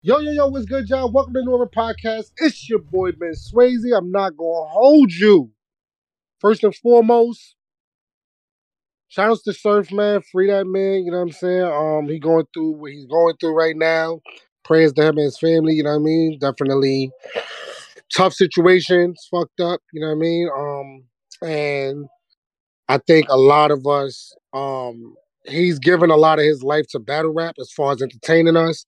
Yo, yo, yo, what's good, y'all? Welcome to New Era Podcast. It's your boy, Ben Swayze. I'm not going to hold you. First and foremost, shout outs to Surf, man. Free that man, you know what I'm saying? Um, He going through what he's going through right now. Prayers to him and his family, you know what I mean? Definitely tough situations, fucked up, you know what I mean? Um, and I think a lot of us, um, he's given a lot of his life to battle rap as far as entertaining us.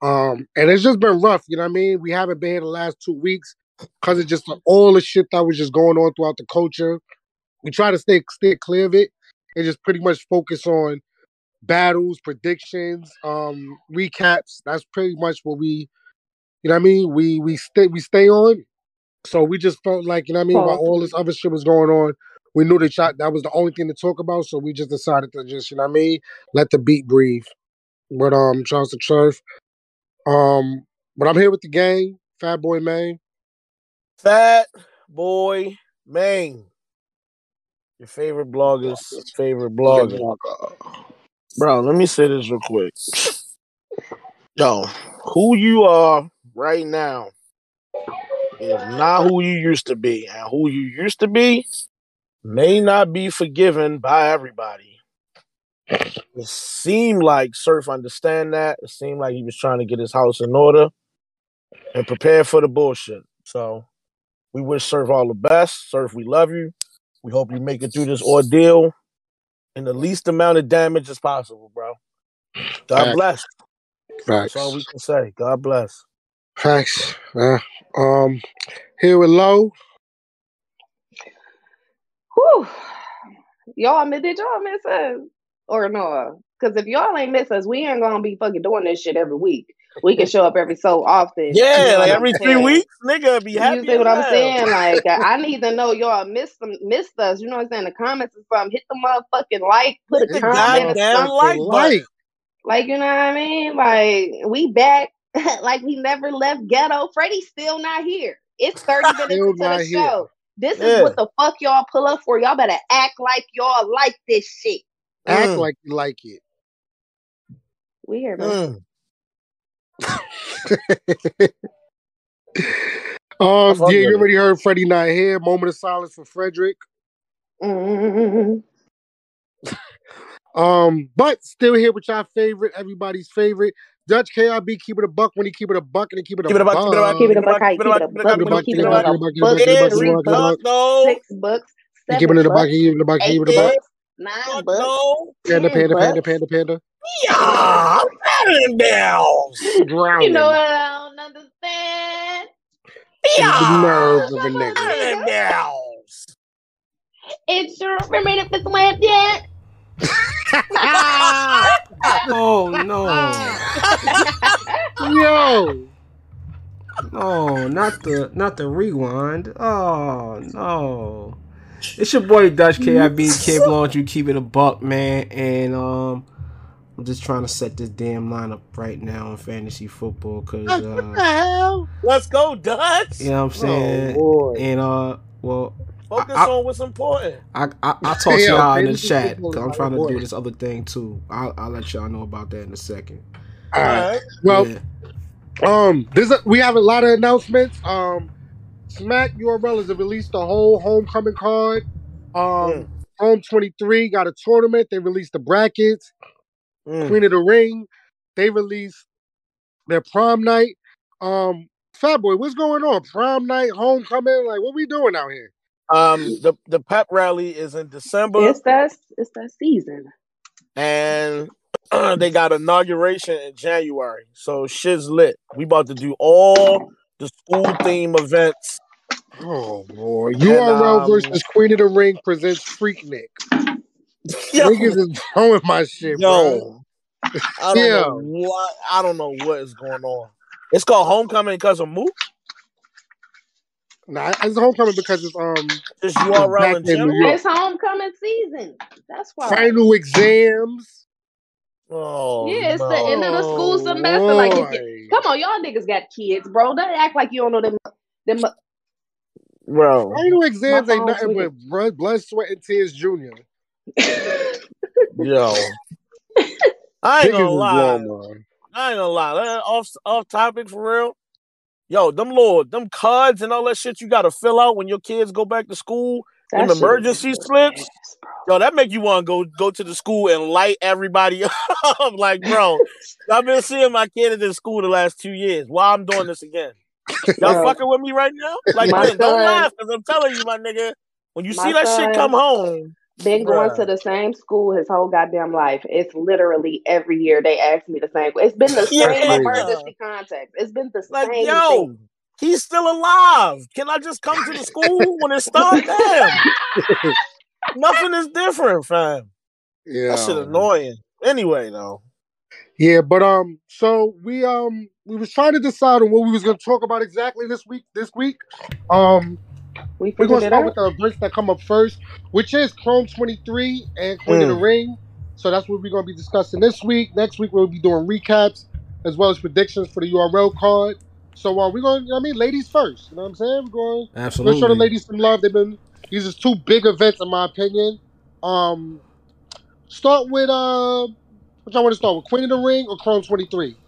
Um, and it's just been rough, you know what I mean? We haven't been here the last two weeks because it's just all the shit that was just going on throughout the culture. We try to stay stay clear of it and just pretty much focus on battles, predictions, um, recaps. That's pretty much what we, you know what I mean? We we stay we stay on. So we just felt like, you know what I mean, while all this other shit was going on, we knew that shot that was the only thing to talk about. So we just decided to just, you know what I mean, let the beat breathe. But um, Charles the Church. Um, but I'm here with the gang, Fat Boy Main. Fat Boy Main. Your favorite blogger's favorite blogger. Bro, let me say this real quick. Yo, who you are right now is not who you used to be. And who you used to be may not be forgiven by everybody. It seemed like Surf understand that. It seemed like he was trying to get his house in order and prepare for the bullshit. So we wish Surf all the best. Surf, we love you. We hope you make it through this ordeal in the least amount of damage as possible, bro. God Facts. bless. Facts. That's all we can say. God bless. Facts. Uh, um, here with Low. Whew. Y'all miss did y'all miss us or no? Uh, because if y'all ain't miss us, we ain't gonna be fucking doing this shit every week. We can show up every so often. you Yeah, know like every three weeks, nigga be happy. You see what I'm saying? Like I I need to know y'all missed them, missed us. You know what I'm saying? The comments or something. Hit the motherfucking like, put a Hit comment or goddamn something. like. Like, Like you know what I mean? Like we back, like we never left ghetto. Freddie's still not here. It's 30 minutes Still into the here. show. This is what the fuck y'all pull up for. Y'all better act like y'all like this shit. Act Mm. like you like it. We here, man. Mm. um, yeah, you already heard Freddie not here. Moment of silence for Frederick. Mm. Um, but still here with y'all favorite, everybody's favorite. Dutch KIB keep it a buck when he keep it a buck and he keep it a Keep it a buck, keep it a buck, Keep it a keep it a buck, buck, high, keep it keep a it a buck, buck, keep it a buck, keep keep it it a a buck. buck. A buck, keep it a buck, Every keep it a buck, buck, though. six bucks, He keep seven it in the buck, bucks, he keep it in the buck, he eight keep it in the buck. Bucks, nine Buck, bucks, though. Panda, ten panda, panda, bucks. panda, panda. Yeah, pattern bells. You know Drowning. what I don't understand? The Yeah, nerve of a Come on, nigga. pattern nigga. bells. It's your remember if it's wet yet. Oh no, Yo, no, not the not the rewind. Oh no. It's your boy Dutch KIB Kid Launch. You keep it a buck, man. And um, I'm just trying to set this damn lineup right now in fantasy football because what the uh, hell? Let's go, Dutch. you know what I'm saying. Oh, boy. and uh, well, Focus I- I- on what's important. I I I talk to y'all in the chat because I'm trying to do this other thing too. I'll I'll let y'all know about that in a second. All right. Alright. Well, yeah. Um, this a, we have a lot of announcements. Um, Smack URL has released the whole homecoming card. Um, Mm. Chrome 23 got a tournament. They released the brackets. Mm. Queen of the Ring. They released their prom night. Um, Fat Boy, what's going on? Prom night, homecoming, like what we doing out here? Um, the the pep rally is in December, It's that it's that season. and they got inauguration in January. So shit's lit. We about to do all the school theme events. Oh boy, URL um, versus Queen of the Ring presents Freaknik. Yo, Niggas is throwing my shit, bro. I don't Yeah. know what I don't know what is going on. It's called homecoming because of Mook. Nah, it's homecoming because it's um Just URL back in in New general. York. It's homecoming season. That's why. final exams. Oh Yeah, it's the end of the school semester. Like, if you, boy. come on, y'all niggas got kids, bro. Don't act like you don't know them. Them bro. Final exams ain't nothing tweaking. but blood, blood, sweat, and tears, Junior. Yo. I ain't gonna lie. wrong. I ain't gonna lie. that Off off topic for real. Yo, them Lord, them cards and all that shit you gotta fill out when your kids go back to school. That Them emergency slips. ass. Yo, that make you want to go go to the school and light everybody up. like, bro, I've been seeing my kids in school the last two years. Why I'm doing this again? Y'all Bro. fucking with me right now? Like, My man, don't laugh, because I'm telling you, my nigga, when you My see that shit come home, Been going Bruh. to the same school his whole goddamn life. It's literally every year they ask me the same. It's been the Yeah. same emergency context. It's been the like, same yo, thing. he's still alive. Can I just come to the school when it starts? Damn. Nothing is different, fam. Yeah. That shit annoying. Anyway, though. Yeah, but um, so we um we was trying to decide on what we was gonna talk about exactly this week. This week, um, We we're gonna start out. with the events that come up first, which is Chrome Twenty Three and Queen of the Mm. Ring. So that's what we're gonna be discussing this week. Next week we'll be doing recaps as well as predictions for the URL card. So uh, we're going. to I mean, ladies first. You know what I'm saying? We're going. Absolutely. Let's show the ladies some love. They've been these are two big events in my opinion. Um, start with uh, which I want to start with Queen of the Ring or Chrome Twenty Three.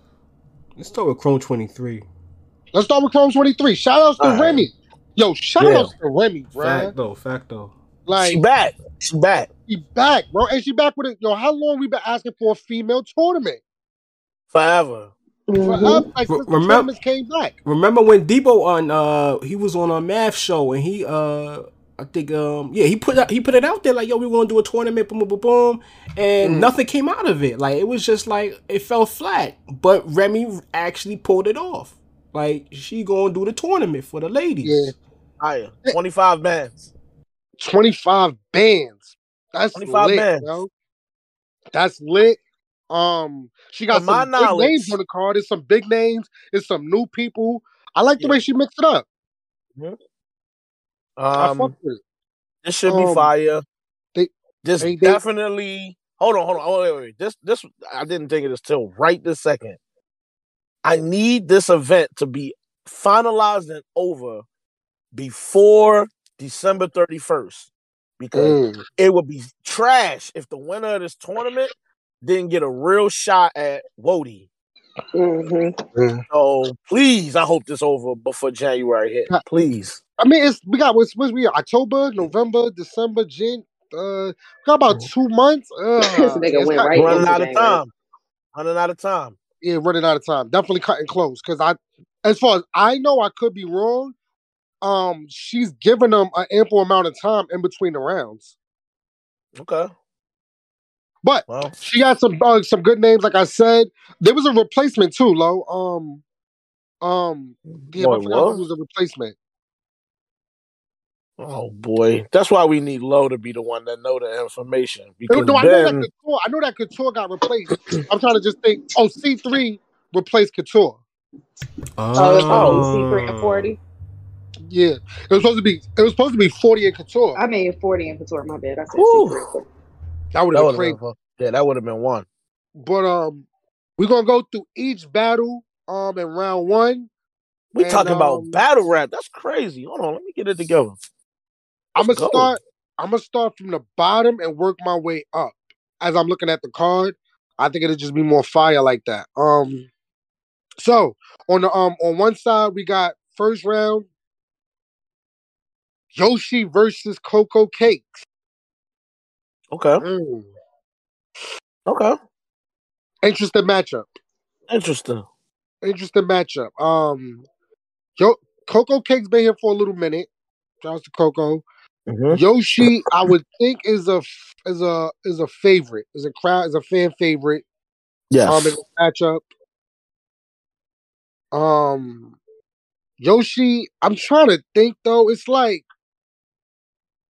Let's start with Chrome 23. Let's start with Chrome 23. Shout outs to All right. Remy. Yo, shout Yeah. outs to Remy, bro. Fact though, fact though. Like, she back. She back. she back, bro. And she back with it. Yo, how long we been asking for a female tournament? Forever. Mhm. Forever. Like, Re- since the remem- tournaments came back. Remember when Debo on uh he was on a math show and he uh I think um yeah he put out, he put it out there like yo we want to do a tournament boom boom boom boom and Mm. nothing came out of it like it was just like it fell flat but Remy actually pulled it off like she gonna do the tournament for the ladies Yeah. Higher. 25 bands. 25 bands. That's 25 lit, bands. yo. That's lit. Um, she got To my some big names on the card. There's some big names. There's some new people. I like the Yeah. way she mixed it up. I Um, fuck with it. this should be um, fire. they- this they- they- definitely. Hold on, hold on. Oh, wait, wait, wait. This, this. I didn't think of this till right this second. I need this event to be finalized and over before December 31st because Mm. it would be trash if the winner of this tournament didn't get a real shot at Wody. Mhm. So please, I hope this over before January hit. Please. I mean, it's we got what's what's we October, November, December, Jan. Uh, we got about two months. Ugh, This nigga went cut- right Running out of January. time. Running out of time. Yeah, running out of time. Definitely cutting close because I, as far as I know, I could be wrong. Um, she's giving them an ample amount of time in between the rounds, Okay. but Well, she got some uh, some good names. Like I said, there was a replacement too, Lo. Um, um, yeah, boy, I forgot who was a replacement. Oh boy, that's why we need Low to be the one that know the information because No, I know that Ben, Couture. I know that Couture got replaced. I'm trying to just think. Oh, C three replaced Couture. Oh, it's Oh. supposed to be and forty. Yeah, it was supposed to be. It was supposed to be forty and Couture. I mean forty and couture. My bad. I said Whew. secret. That would have would been crazy. been, yeah, that would have been one. But um, we're gonna go through each battle um in round one. We And, talking about um, battle rap. That's crazy. Hold on, let me get it together. I'm gonna start. I'm gonna start from the bottom and work my way up. As I'm looking at the card, I think it'll just be more fire like that. Um, so on the um on one side we got first round Yoshi versus Coco Cakes. Okay, Mm. okay, Interesting matchup. interesting. Interesting matchup. Um, Yo, Coco Cakes been here for a little minute. Shout out to Coco. Mhm. Yoshi, I would think is a is a is a favorite, is a crowd, is a fan favorite. Yes. um in the matchup. Um Yoshi, I'm trying to think though. It's like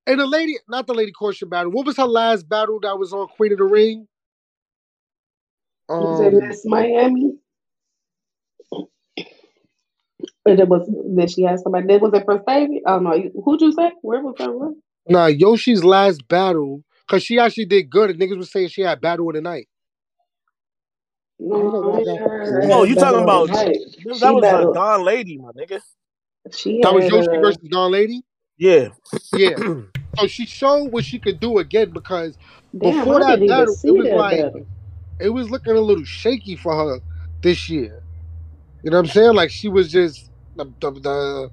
and the lady, not the lady question battle. What was her last battle that was on Queen of the Ring? Was it Um, Miss Miami? But it was did she have somebody? Did was it for Savy? Oh no, you- who'd you say? Where was that one? nah, Yoshi's last battle, because she actually did good, and niggas was saying she had battle of the night. No, I ain't heard her Oh, you talking battle about tonight. that She was a battled- Don Lady, my nigga. She That was Yoshi uh, versus Dawn Lady. Yeah. Yeah. So she showed what she could do again because Damn, before I that didn't battle, it was like- battle. it was looking a little shaky for her. this year. You know what I'm saying? Like she was just the the the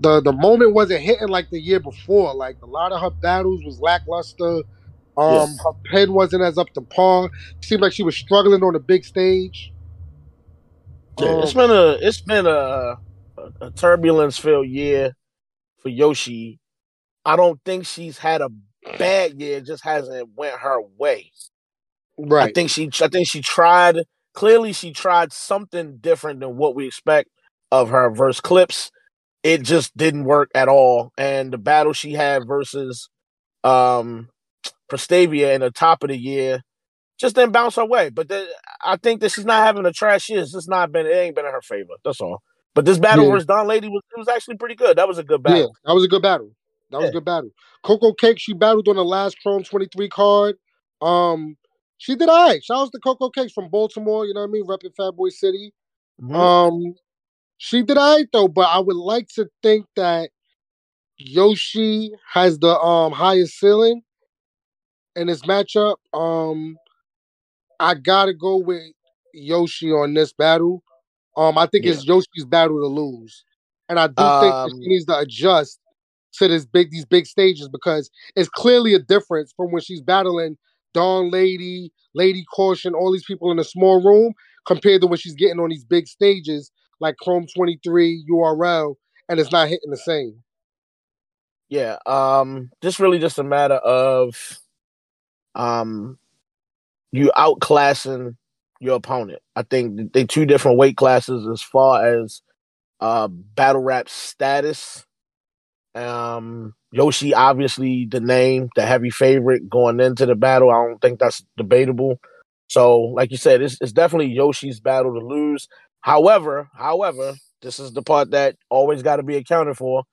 the, the moment wasn't hitting like the year before. Like a lot of her battles was lackluster. Um, Yes. her pen wasn't as up to par. Seemed like she was struggling on the big stage. Yeah, it's Um, been a it's been a, a, a turbulence filled year for Yoshi. I don't think she's had a bad year; it just hasn't went her way. right. I think she I think she tried clearly she tried something different than what we expect of her versus clips. It just didn't work at all. And the battle she had versus um Prestavia in the top of the year just didn't bounce her way. But the, I think that she's not having a trash year. It's just not been it ain't been in her favor. That's all. But this battle Yeah. versus Don Lady was it was actually pretty good. That was a good battle. Yeah, that was a good battle. That was a good battle. Coco Cake, she battled on the last Chrome 23 card. Um, she did all right. Shout out to Coco Cakes from Baltimore, you know what I mean? Repping Fat Boy City. Mhm. Um, she did all right though, but I would like to think that Yoshi has the um highest ceiling in this matchup. Um, I gotta go with Yoshi on this battle. Um, I think it's Yoshi's battle to lose, and I do think that Um, she needs to adjust to this big these big stages because it's clearly a difference from when she's battling Dawn Lady, Lady Caution, all these people in a small room compared to when she's getting on these big stages like Chrome 23, URL, and it's not hitting the same. Yeah, um, just really just a matter of um you outclassing your opponent. I think they two different weight classes as far as uh battle rap status. Um Yoshi obviously the name, the heavy favorite going into the battle. I don't think that's debatable. So, like you said, it's, it's definitely Yoshi's battle to lose. However, however, this is the part that always got to be accounted for.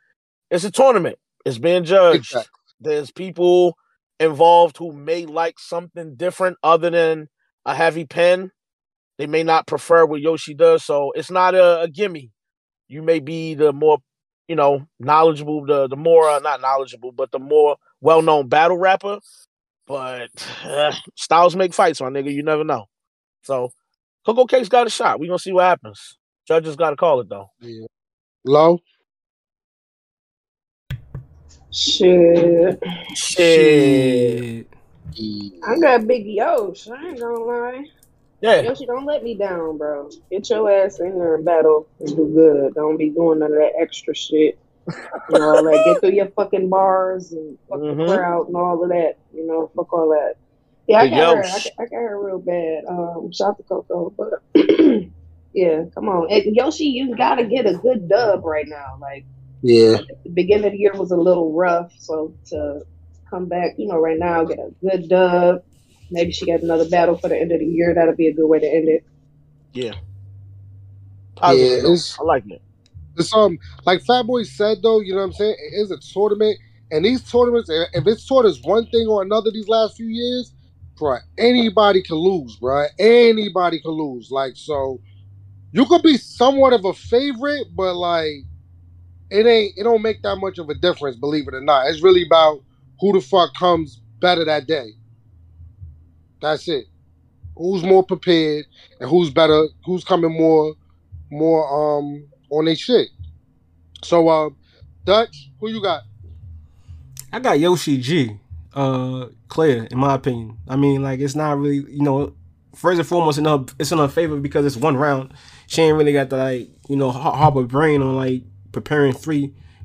It's a tournament. It's being judged. Exactly. There's people involved who may like something different other than a heavy pen. They may not prefer what Yoshi does, so it's not a, a gimme. You may be the more, you know, knowledgeable, the the more uh, not knowledgeable, but the more well known battle rapper. But uh, styles make fights, my nigga. You never know. So Coco Cake's got a shot. We gonna see what happens. Judges got to call it though. Yeah. Low. Shit. Shit. I got Big Yosh. I ain't gonna lie. Yeah. Yoshi, don't let me down, bro. Get your ass in there and battle and do good. Don't be doing none of that extra shit. You know, like get through your fucking bars and fuck Mhm. the crowd and all of that. You know, fuck all that. Yeah, I Big got her. I, got- I got her real bad. Um, shout out to Coco, but yeah, come on, and Yoshi, you gotta get a good dub right now. Like Yeah. the beginning of the year was a little rough, so to come back, you know, right now, get a good dub. Maybe she got another battle for the end of the year. That'll be a good way to end it. Yeah. Positive Yeah, it's- I like it. It's um like Fat Boy said though, you know what I'm saying? It is a tournament, and these tournaments, if it's taught us one thing or another these last few years, bro, anybody can lose, bro. Anybody can lose. Like so, you could be somewhat of a favorite, but like it ain't it don't make that much of a difference, believe it or not. It's really about who the fuck comes better that day. That's it. Who's more prepared and who's better, who's coming more more um on their shit. So um Dutch, who you got? I got Yoshi G, uh, Claire, in my opinion. I mean, like it's not really, you know, first and foremost, in her, it's in her favor because it's one round. She ain't really got to like, you know, har- harbor brain on like preparing three.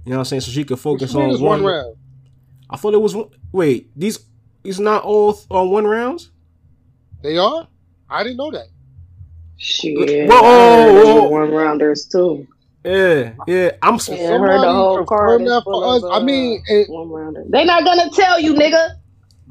You know what I'm saying? So she could focus on one. one round. I thought it was one. Wait, these these not all th- on one rounds. They are? I didn't know that. Shit, Whoa, I heard whoa, they whoa. one rounders too. Yeah, yeah. I'm. s- Yeah, I Somebody heard the whole card confirm is that full for of. I mean, uh, it. They not gonna tell you, nigga.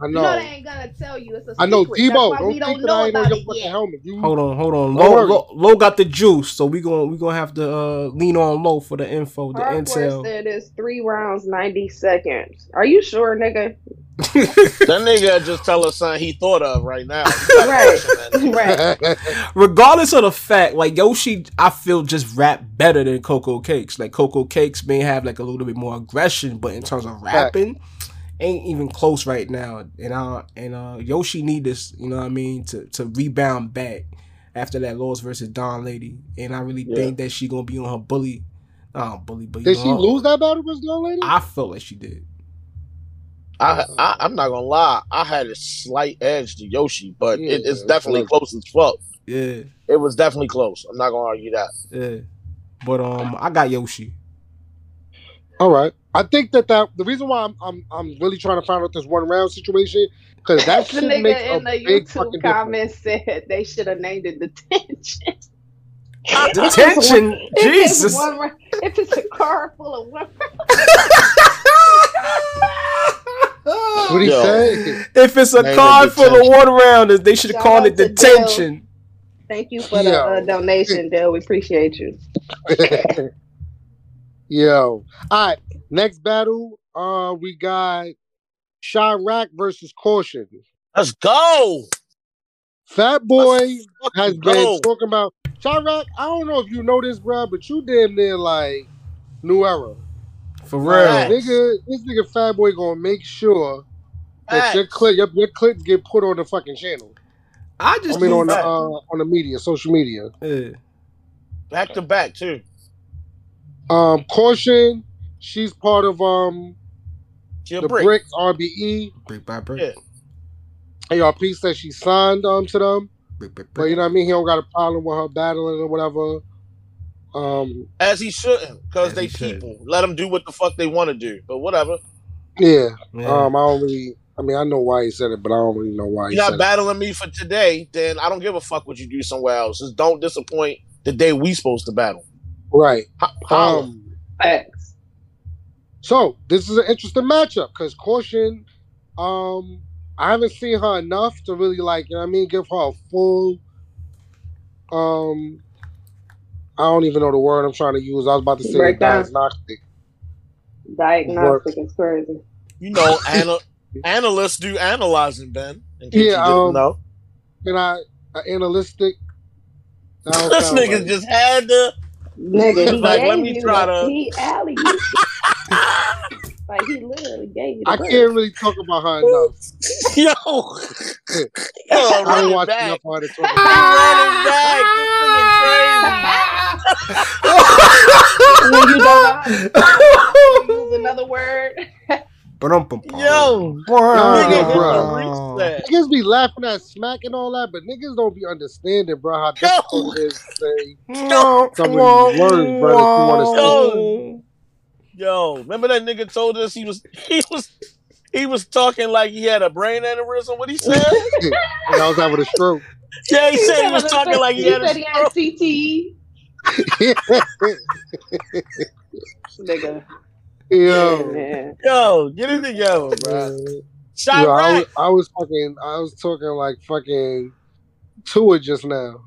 I You know. know they ain't gonna tell you. It's a I know secret. That's Debo. Don't we think don't that know I ain't on about your it fucking yet. helmet. You, Hold on, hold on. Don't Low, low, low got the juice, so we gonna we gonna have to uh, lean on low for the info, the Hardcore intel. said it's three rounds, ninety seconds. Are you sure, nigga? That nigga just tell us something he thought of right now. Right. question that nigga. right. regardless of the fact, like Yoshi, I feel just rap better than Coco Cakes. Like Coco Cakes may have like a little bit more aggression, but in terms of rapping, ain't even close right now. And uh and uh Yoshi need this, you know what I mean, to to rebound back after that loss versus Don Lady, and I really Yeah. think that she gonna be on her bully. Oh, bully, but Did know, she lose that battle versus Young Lady? I felt like she did. I, I I'm not gonna lie, I had a slight edge to Yoshi, but Yeah, it, it's definitely it's close as fuck. Yeah, It was definitely close. I'm not gonna argue that. yeah. But um, I got Yoshi. All right. I think that, that the reason why I'm, I'm I'm really trying to find out this one round situation because that the shit makes nigga a in the big YouTube fucking difference. comments said they should have named it detention. Detention, If it's Jesus. one if it's a car full of women. What he Yo. say? If it's a Name card full of detention. one rounders, they should have called it to detention. Thank you for the uh, donation, Dale. We appreciate you. Yo. All right. Next battle, uh, we got Chirac versus Caution. Let's go. Fat Boy Let's has go. been talking about Chirac. I don't know if you know this, bro, but you damn near like New Era. For real. Facts. nigga, this nigga Fat Boy gonna make sure that your clip, your, your clips get put on the fucking channel. I just I mean, on the uh, on the media, social media. Yeah. back to back too. Um, Caution, she's part of um She a the brick. Bricks RBE. brick by brick. Yeah. ARP said she signed um to them, Brick, brick, but you know what I mean. He don't got a problem with her battling or whatever. Um, As he shouldn't, because they he should. people. Let them do what the fuck they want to do. But whatever. yeah. Yeah. Um, I don't really. I mean, I know why he said it, but I don't really know why he You're said not it. battling me for today, then I don't give a fuck what you do somewhere else. Just don't disappoint the day we supposed to battle. Right. Ho- holla. Um. Facts. So this is an interesting matchup because Caution, um, I haven't seen her enough to really like, you know what I mean, give her a full, um, I don't even know the word I'm trying to use. I was about to say Breakdown. diagnostic. Diagnostic is crazy. you know, ana- analysts do analyzing, Ben. In case Yeah, you didn't um, know. And I, uh, analytic. This sound nigga right. just had to. Nigga, he Like, let me try to- he alley Like he literally gave you the I bird. can't really talk about her enough. Yo. Yo, I run don't it watch back. enough of her to talk He about. running back. This nigga crazy. when you don't know how to use another word. Ba-dum-bum-bum. Yo, bro, nigga hit the Niggas be laughing at smack and all that, but niggas don't be understanding, bro, how difficult it is to say. Yo, Some of these words, brother, if you wanna Yo, remember that nigga told us he was he was he was talking like he had a brain aneurysm. What he said? And I was having a stroke. yeah, he said he was talking like he had a said he had stroke. CTE. Nigga. Yo. Yeah. Yo, get it together, bro. Yo, Shot I, was. I was fucking, I was talking like fucking Tua just now.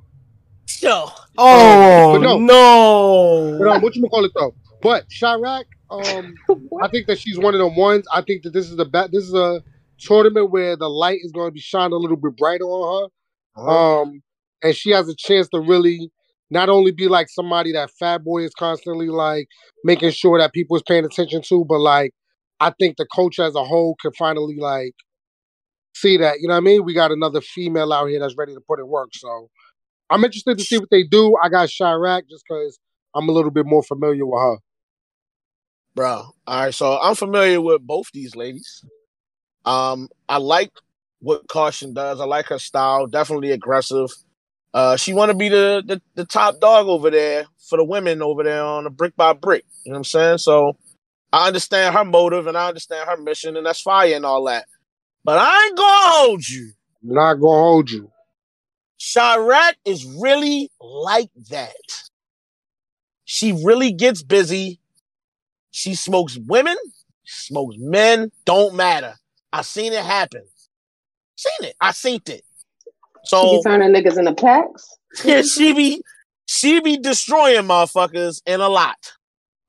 Yo, Oh But no. no! But um, what you call it though? But Chirac, um, I think that she's one of them ones. I think that this is the bat. This is a tournament where the light is going to be shined a little bit brighter on her. Um, and she has a chance to really not only be like somebody that Fat Boy is constantly like making sure that people is paying attention to, but like I think the coach as a whole can finally like see that. You know what I mean? We got another female out here that's ready to put in work. So I'm interested to see what they do. I got Chirac just because I'm a little bit more familiar with her. Bro. All right, so I'm familiar with both these ladies. Um, I like what Caution does. I like her style. Definitely aggressive. Uh, she want to be the, the the top dog over there for the women over there on the brick by brick. You know what I'm saying? So I understand her motive and I understand her mission, and that's fire and all that. But I ain't gonna hold you. I'm not gonna hold you. Chirac is really like that. She really gets busy. She smokes women, smokes men, don't matter. I seen it happen. Seen it. I seen it. She So be turning niggas into packs. yeah, she be she be destroying motherfuckers in a lot.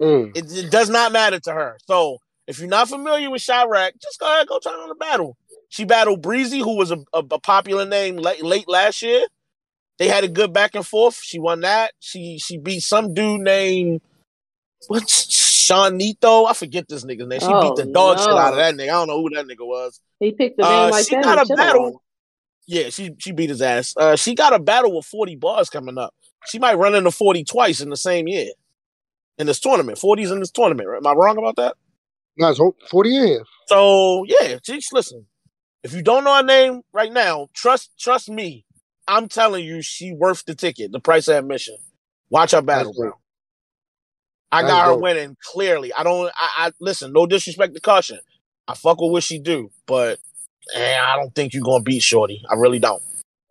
Mm. It, it does not matter to her. So if you're not familiar with Chirac, just go ahead, go try on the battle. She battled Breezy, who was a, a, a popular name late, late last year. They had a good back and forth. She won that. She she beat some dude named what's Shawnito. I forget this nigga's name. She Oh, beat the dog shit out of that nigga. I don't know who that nigga was. He picked the Uh, name like she that. got a battle. on him. Yeah, she she beat his ass. Uh, she got a battle with 40 bars coming up. She might run into 40 twice in the same year. In this tournament. 40's in this tournament. Right? Am I wrong about that? Guys, hold- 40 in here. So yeah, just listen. If you don't know her name right now, trust trust me. I'm telling you, she worth the ticket, the price of admission. Watch her battle, bro. I That's got her dope. winning clearly. I don't. I, I listen. No disrespect to caution. I fuck with what she do, but eh, I don't think you're gonna beat Shorty. I really don't.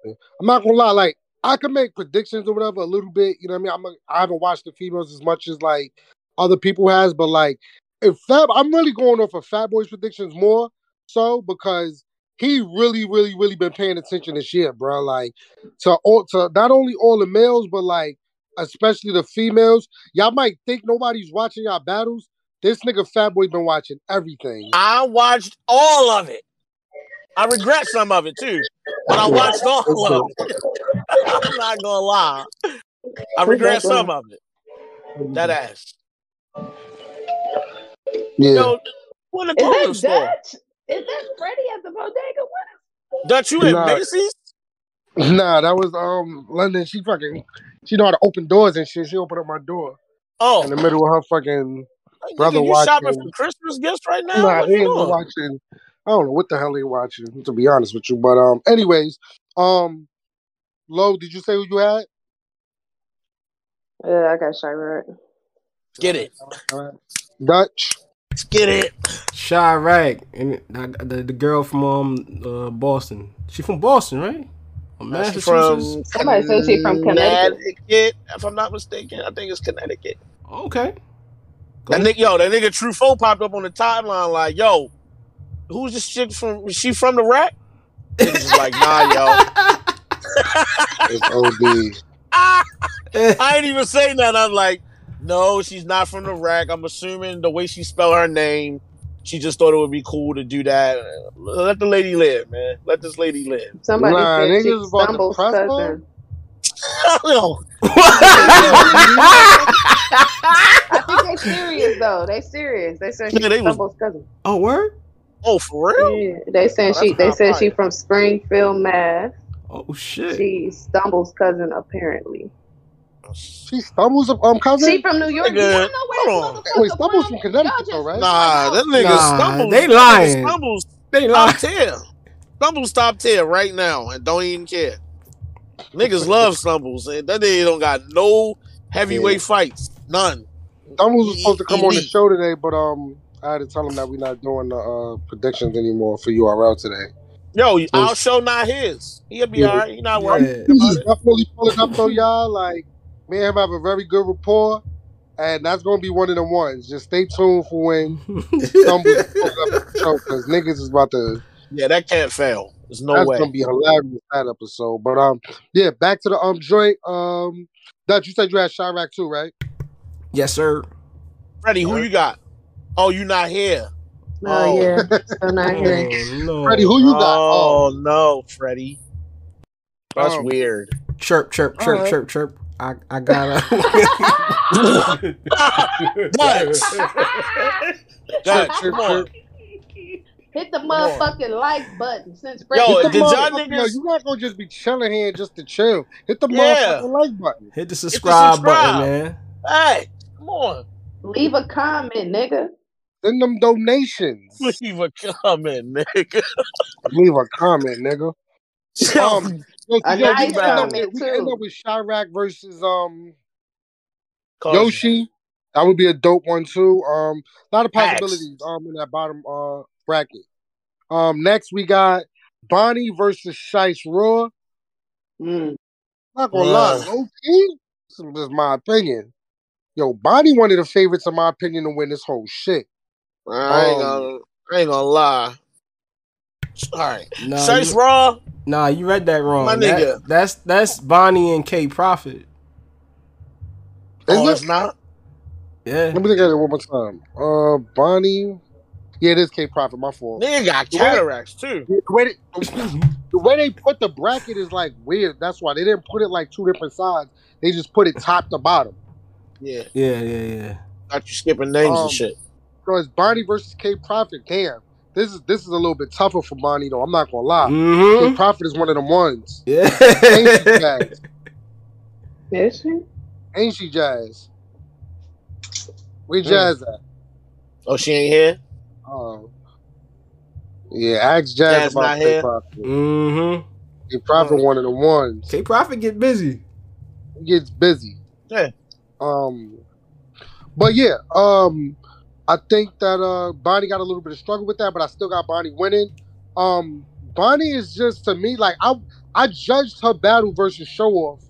I'm not gonna lie, like I can make predictions or whatever a little bit. You know what I mean? I'm a, I haven't watched the females as much as like other people has, but like if Fab, I'm really going off of Fat Boy's predictions more so because he really, really, really been paying attention this year, bro. Like to all to not only all the males, but like especially the females. Y'all might think nobody's watching y'all battles. This nigga Fat Boy been watching everything. I watched all of it. I regret some of it too, but I watched all of it. I'm not gonna lie. I regret some of it. That ass. yeah. Yo, what the Is that store? Dutch? Is that Freddie at the bodega? What Dutch, you in Nah. Macy's? Nah, that was um London. She fucking she know how to open doors and shit. She opened up my door Oh, in the middle of her fucking nigga, brother you shopping for Christmas gifts right now? Nah, what they you ain't doing? watching. I don't know what the hell they watching, to be honest with you. But um, anyways, um, Lo, did you say who you had? Yeah, I got Chirac. Get it. All right. Dutch. Let's get it. Chirac and the, the the girl from um uh, Boston. She from Boston, right? Or Nah, Massachusetts. from Somebody said she from Connecticut. Connecticut, If I'm not mistaken, I think it's Connecticut. Okay. That nigga, yo, that nigga Truffaut popped up on the timeline like, yo, who's this chick from? Is she from the rack? Niggas just like, nah, yo. It's OD. I ain't even say that. I'm like, no, she's not from the rack. I'm assuming the way she spelled her name, she just thought it would be cool to do that. Let the lady live, man. Let this lady live. Somebody Nah, said niggas she Stumble's cousin. Yo, I think they serious though. They serious. They said she's Yeah, they was- Stumble's cousin. oh, word? oh, for real? Yeah, they said Oh, she. They not said she from Springfield, Mass. Oh shit. She's Stumble's cousin apparently. She stumbles up um cousin. She from New York. Nigga, You don't know where hold on. Wait, Stumble's from Y'all Connecticut just- though, right? Nah, that nigga Nah, stumbles. they that lying. Stumbles They top like tier. Stumbles top tier right now and don't even care. Niggas love Stumbles. And that nigga don't got no heavyweight fights. None. Stumbles was supposed to come on the show today, but um, I had to tell him that we're not doing the uh predictions anymore for URL today. Yo, our show not his. He'll be Yeah. all right. He not Yeah. worried He's it. definitely pulling up though, y'all. Like me and him have a very good rapport, and that's gonna be one of the ones. Just stay tuned for when Stumbles pulls up the show because niggas is about to. Yeah, that can't fail. There's no that's way. That's gonna be hilarious that episode. But um, yeah, back to the um joint. Um, Dutch, you said you had Chirac too, right? yes, sir. Freddie, who you got? Oh, you not here. Oh, Oh. yeah, still not here. Oh, no. Freddie, who you got? Oh, Oh, no, Freddie. That's Um, weird. Chirp, chirp, chirp, Alright. chirp, chirp. I I gotta. Dutch. Dutch, come on. Hit the motherfucking like button since Yo, Hit the did y'all motherfucker- yo, niggas- you not gonna just be chilling here just to chill. Hit the Yeah. motherfucking like button. Hit the subscribe, subscribe. button, man. Hey, come on. Leave a comment, nigga. Send them donations. Leave a comment, nigga. Leave a comment, nigga. Um, yo, A yo, we nice can end up- comment, we can end up with Chirac versus um Caution. Yoshi. That would be a dope one too. Um, a lot of Facts. possibilities um in that bottom uh bracket. Um, next we got Bonnie versus Shice Raw. Mm. Not gonna Uh. lie, low key. This is just my opinion. Yo, Bonnie one of the favorites in my opinion to win this whole shit. I ain't Um, gonna, I ain't gonna lie. All right, Nah, Shice you, Raw. nah, you read that wrong. My That- nigga. that's that's Bonnie and K Profit. Is oh, it? it's not. Yeah. Let me look at it one more time. Uh, Bonnie. Yeah, it is K Profit. My fault. Nigga got cataracts too. The way, they, the way they put the bracket is like weird. That's why they didn't put it like two different sides. They just put it top to bottom. Yeah, Yeah, yeah, yeah. got you skipping names Um, and shit. So it's Bonnie versus K Profit. Damn, this is this is a little bit tougher for Bonnie though. I'm not gonna lie. Mm-hmm. K Prophet is one of them ones. Yeah. Ain't she jazz? Is she? Ain't she jazz? Where Mm. jazz at? Oh, she ain't here. Oh. Yeah, ask Jazz, Jazz about not K here? Prophet. mm-hmm. K Prophet one of the ones. K Prophet get busy. He gets busy. Yeah. Um but yeah, um I think that uh Bonnie got a little bit of struggle with that, but I still got Bonnie winning. Um Bonnie is just to me like I I judged her battle versus Show Off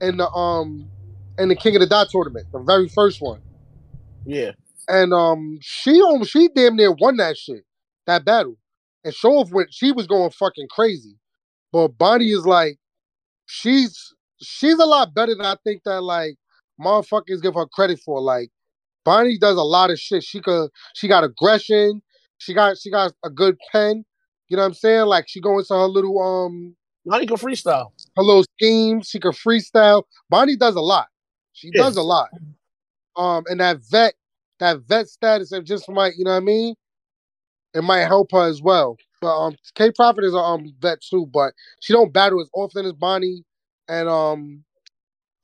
in the um in the King of the Dot tournament, the very first one. Yeah. And um she almost she damn near won that shit, that battle. And Show Off went she was going fucking crazy. But Bonnie is like she's she's a lot better than I think that like motherfuckers give her credit for. Like Bonnie does a lot of shit. She could she got aggression, she got she got a good pen. You know what I'm saying? Like she go into her little um Bonnie can freestyle. her little schemes. She can freestyle. Bonnie does a lot. She Yeah. does a lot. Um, and that vet, that vet status, it just might, you know what I mean? It might help her as well. But um, K Prophet is a um vet too, but she don't battle as often as Bonnie. And um,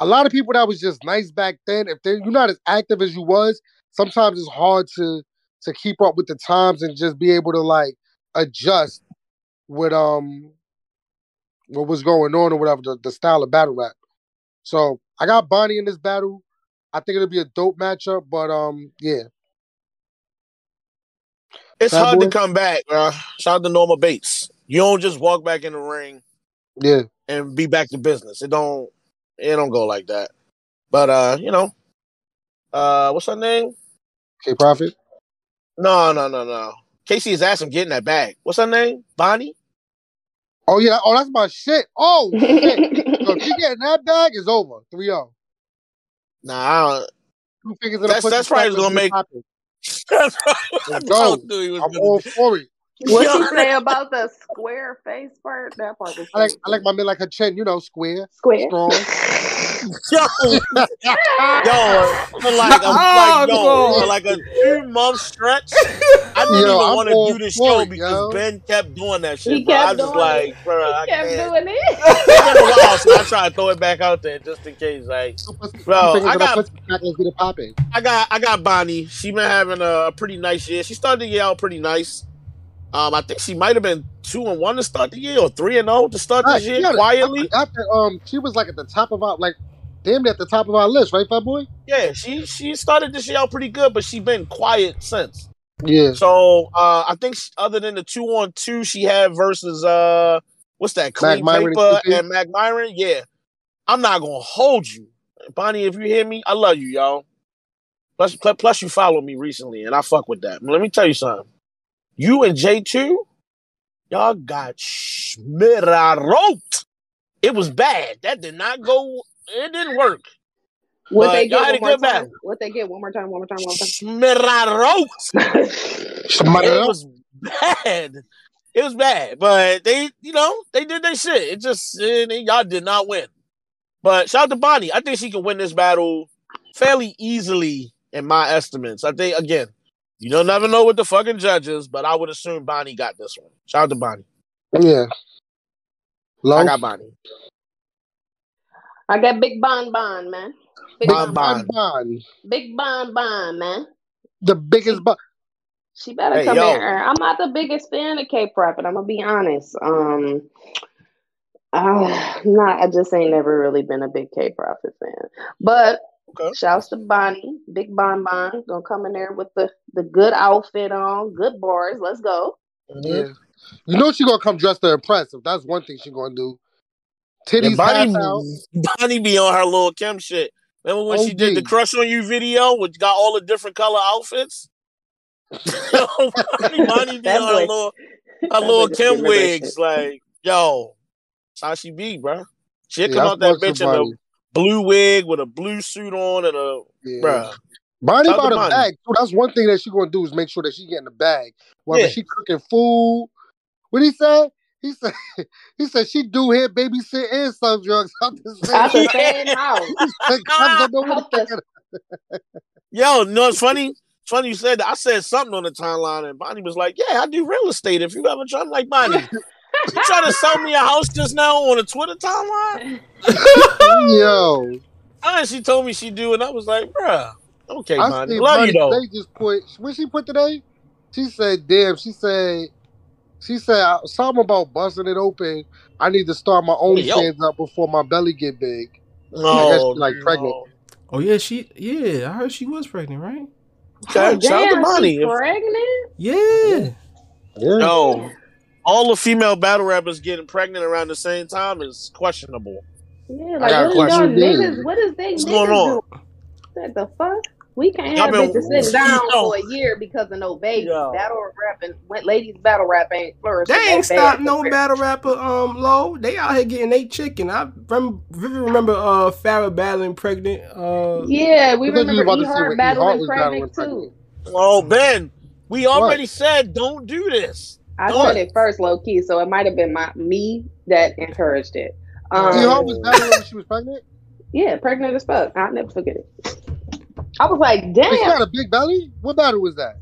a lot of people that was just nice back then. If they you're not as active as you was, sometimes it's hard to to keep up with the times and just be able to like adjust with um what was going on or whatever the, the style of battle rap. So I got Bonnie in this battle. I think it'll be a dope matchup, but um yeah. It's Fat hard boy? to come back, bro. Shout out to Norma Bates. You don't just walk back in the ring Yeah. and be back to business. It don't it don't go like that. But uh, you know, uh what's her name? K Profit. No, no, no, no. Casey is asking getting that bag. What's her name? Bonnie? Oh yeah, oh that's my shit. Oh shit. so if she getting that bag, is over. 3-0. Nah, I don't. Two fingers in That's- pussy that's probably crack, gonna let's make- pop it. I go. knew he was I'm all for it. What you say about the square face part? That part was I like I like my men like her chin, you know, square. square. strong. Yo, yo, for oh, like a Oh, like yo, for like a two month stretch. I didn't Yo, even want to do this show it, because yo. Ben kept doing that shit. He bro. I kept was just doing like, bro, I Kept can't. doing It's it. been a while, so I try to throw it back out there just in case. Like, Two pussy- two Bro, I got- let's get it popping. I got I got Bonnie. She been having a pretty nice year. She started to year out pretty nice. Um, I think she might have been two and one to start the year, or three and zero to start Right, this year it. quietly. Forgot um, she was like at the top of our like, damn near at the top of our list, right, fat boy? Yeah, she she started this year out pretty good, but she been quiet since. Yeah. So uh, I think she- other than the two on two she had versus uh what's that clean Myron paper Kiki? and Mac Myron, yeah, I'm not gonna hold you, Bonnie. If you hear me, I love you, y'all. Plus, plus, plus you followed me recently, and I fuck with that. Let me tell you something. You and J two, y'all got schmirarot. It was bad. That did not go. It didn't work. What they y'all get one more time? battle. What they get one more time? One more time. One more Schmirarot. time. it was bad. It was bad, but they, you know, they did their shit. It just y'all did not win. But shout out to Bonnie. I think she can win this battle fairly easily, in my estimates. I think again, you don't never know what the fucking judges, but I would assume Bonnie got this one. Shout out to Bonnie. Yeah. Low. I got Bonnie. I got Big Bon Bon, man. Big Bon Bon, Bon. Bon. Big Bon Bon, man. The biggest bu- She better Hey, come yo. here. I'm not the biggest fan of K Prophet. I'm gonna be honest. Um, uh, not. I just ain't never really been a big K Prophet fan. But Okay. shouts to Bonnie, Big Bon Bon, gonna come in there with the the good outfit on, good bars. Let's go. Mm-hmm. Yeah. You know she gonna come dressed to impress. If that's one thing she gonna do. Yeah, Titties Bonnie, out. Bonnie be on her little Kim shit. Remember when she did the crush on you video, which got all the different color outfits? Bonnie, Bonnie be on her little, her that little Kim wigs. Like, yo, how she be, bro. She'll Yeah, come out that bitch in a Bonnie. Blue wig with a blue suit on and a, Yeah. bruh. Bonnie Shout out bought a Bonnie. bag too. That's one thing that she gonna do is make sure that she get in the bag. Whether Yeah. she cooking food. What he said? He said he said she do here babysit and some drugs out the same. Out the same house. Like, comes up with Help us. the- Yo, you know what's funny? funny you said that. I said something on the timeline, and Bonnie was like, "Yeah, I do real estate. If you ever try, I'm like Bonnie, you trying to sell me a house just now on a Twitter timeline?" Yo, And she told me she do, and I was like, "Bruh, okay, I Bonnie, see love Bonnie you though." They just put. What she put today? She said, "Damn." She said, "She said uh, something about busting it open. I need to start my own Yo. fans up before my belly get big." No, guess she, like, pregnant. Oh yeah, she yeah, I heard she was pregnant, right? Okay, Oh, shout out to damn, Bonnie. she pregnant? Yeah. Yeah. No, all the female battle rappers getting pregnant around the same time is questionable. Yeah, like a what is y'all question. niggas? What is they What's niggas going on? doing? What the fuck? We can't Y'all have been- bitches sitting down Yo. for a year because of no baby. Yo. Battle rapping, when ladies battle rap ain't flourishing. They ain't that bad stopped no compared- battle rapper um low. They out here getting they chicken. I rem- vividly remember uh Farrah battling pregnant. Uh Yeah, we I you remember was about E to say Hart E battling Hart pregnant too. Oh, Ben, we already said don't do this. I What? said it first, low key, so it might have been my me that encouraged it. Um, E Hart was battling when she was pregnant. yeah, pregnant as fuck. I'll never forget it. I was like, Wait, she damn, had a big belly. What battle was that?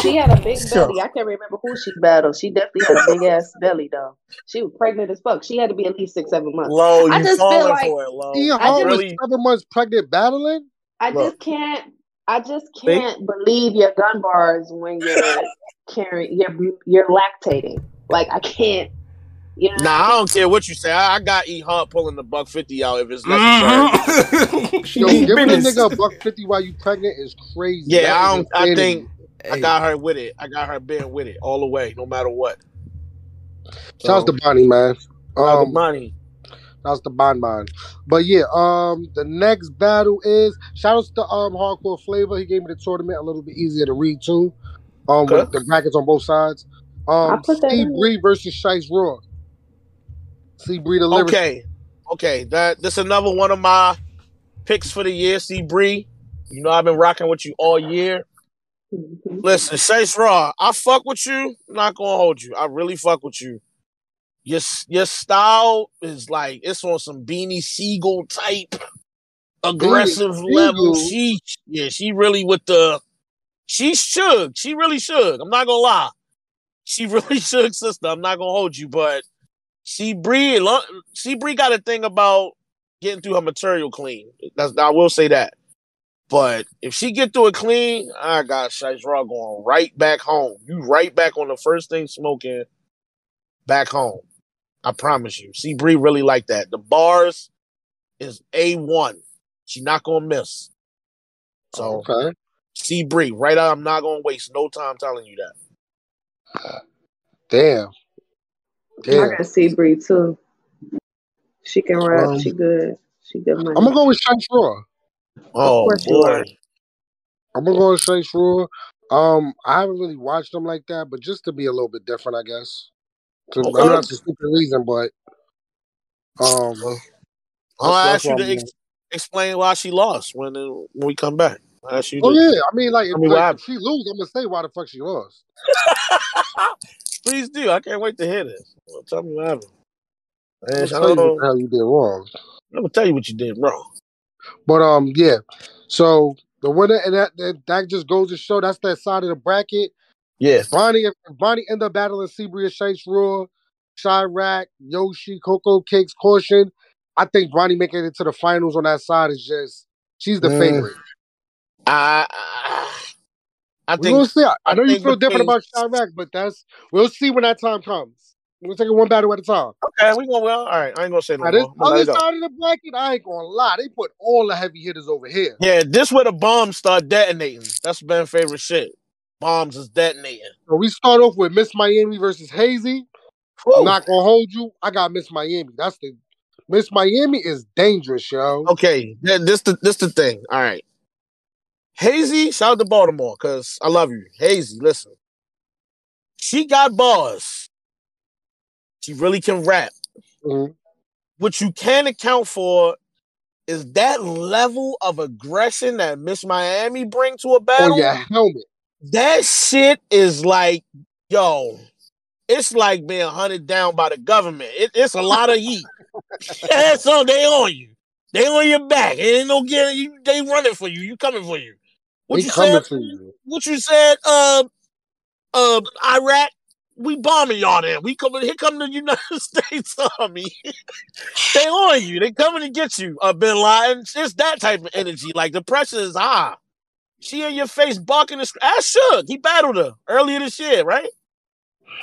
she had a big belly. I can't remember who she battled. She definitely had a big ass belly though. She was pregnant as fuck. She had to be at least six, seven months. Low, you I just feel falling like- for it, Low. E I Hart was really- seven months pregnant battling. I Look. just can't. I just can't believe your gun bars when you're carrying. You're you're lactating. Like I can't. You know. Nah, I don't care what you say. I, I got E Hunt pulling the buck fifty out if it's Mm-hmm. necessary. Mhm. Yo, giving a nigga a buck fifty while you pregnant is crazy. Yeah, That I don't. I insanity. think I got her with it. I got her being with it all the way, no matter what. Shouts to Bonnie, man. Shout out to Um, Bonnie. That's the Bon Bon. But yeah, um, the next battle is shout outs to um Hardcore Flavor. He gave me the tournament a little bit easier to read too. Um, with the brackets on both sides. Um, I put that C Bree versus Chase Raw. C Bree the lyric. Okay, okay. That this another one of my picks for the year. C Bree, you know I've been rocking with you all year. Mhm. Listen, Chase Raw, I fuck with you. I'm not gonna hold you. I really fuck with you. Your your style is like it's on some Beanie Sigel type aggressive Beanie level. Sigel? She yeah, she really with the she shook. She really shook. I'm not gonna lie. She really shook, sister. I'm not gonna hold you, but C Bree, C Bree got a thing about getting through her material clean. That's I will say that. But if she get through it clean, I got Chase Raw going right back home. You right back on the first thing smoking, back home. I promise you. C Bree really like that. The bars is a one. She not gonna miss. So Okay. C Bree right out. I'm not gonna waste no time telling you that. Damn. I Damn. got C Bree too. She can rap. Um, she good. She good money. I'm gonna go with Chase Raw. Oh boy. I'm gonna go with Chase Raw. Um, I haven't really watched them like that, but just to be a little bit different, I guess. So, Okay. I know that's a stupid reason, but um, I'll ask you to ex- explain why she lost when uh, when we come back. I'll ask you oh to yeah, I mean, like, if, Tell me like, if she lose, I'm gonna say why the fuck she lost. Please do. I can't wait to hear this. Well, tell me what happened. I'm gonna tell you don't know. the hell you did wrong. I'm gonna tell you what you did wrong. But um, yeah. So the winner, and that that, that just goes to show that's that side of the bracket. Yeah. Bonnie, Bonnie end up battling C Bree Chase Raw, Chirac, Yoshi, Coco Cakes, Caution, I think Bonnie making it to the finals on that side is just she's the Mm. favorite. I I, I think see. I, I know you feel different about Chirac, but that's we'll see when that time comes. We'll take it one battle at a time. okay. We going well. All right. I ain't gonna say no Now, this more. I'm gonna let other side of the bracket, I ain't gonna lie, they put all the heavy hitters over here. Yeah, this where the bombs start detonating. That's been favorite shit. Bombs is detonating. So we start off with Miss Miami versus Hazy. I'm not gonna hold you. I got Miss Miami. That's the Miss Miami is dangerous, yo. Okay, th- this the this the thing. All right, Hazy, shout out to Baltimore because I love you, Hazy. Listen, she got bars. She really can rap. Mhm. What you can account for is that level of aggression that Miss Miami bring to a battle. Oh yeah, helmet. That shit is like, yo, it's like being hunted down by the government. It, it's a lot of heat. so they on you. They on your back. It ain't no getting you. They running for you. You coming for you. What They you coming said? for you. What you said? Uh, uh, Iraq. We bombing y'all there. We coming here. Come the United States Army. they on you. They coming to get you. Uh, Bin Laden. It's that type of energy. Like the pressure is high. She in your face barking The, sc- Ask Suge. He battled her earlier this year, right?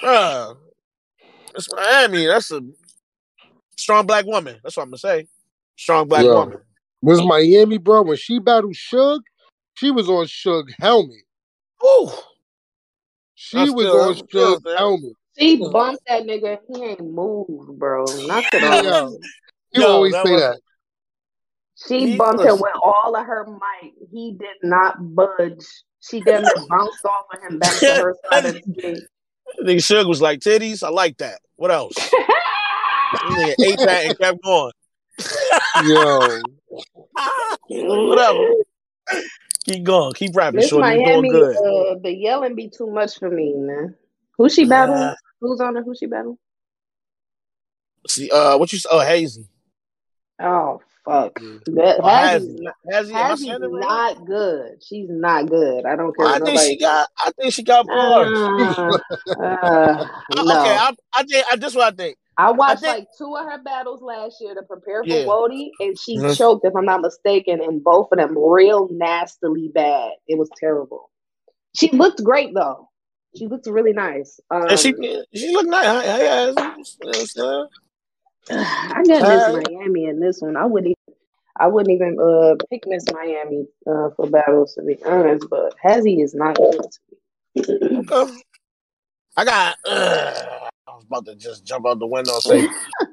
Bruh. That's Miami. That's a strong black woman. That's what I'm gonna say. Strong black Yeah. woman. Was Miami, bro, when she battled Suge, she was on Suge helmet. Ooh. She That's was still- on that's still Suge helmet. She bumped that nigga. He ain't moved, bro. Not at all. Yeah. You Yo, always that say was- that. She He bumped him with all of her might. He did not budge. She damn near bounced off of him back to her side of the gate. Nigga Suge was like titties. I like that. What else? Nigga ate that and kept going. Yo. Whatever. Keep going. Keep rapping, Miss shorty. You Miami, doing good. uh, the yelling be too much for me, man. Who she battle? Uh, Who's on her? Who she battle? see, uh, what you? s- Oh, Hazy. Oh fuck. Mm. That Hazy's Hazy. not, Hazy. Am I Hazy's saying it right? not good. She's not good. I don't care. I think she got. I think she got bars. Uh, uh, no. Okay, I, I think I, this is what I think. I watched think- like two of her battles last year to prepare for Yeah. Wody, and she Mhm. choked, if I'm not mistaken, in both of them real nastily bad. It was terrible. She looked great though. She looked really nice. Um, And she she looked nice. I, I, I, know what I'm? I got Miss Miami in this one. I wouldn't I wouldn't even uh pick Miss Miami uh for battles to be honest, but Hazzy is not good to me. Okay. I got. Uh, I was about to just jump out the window and say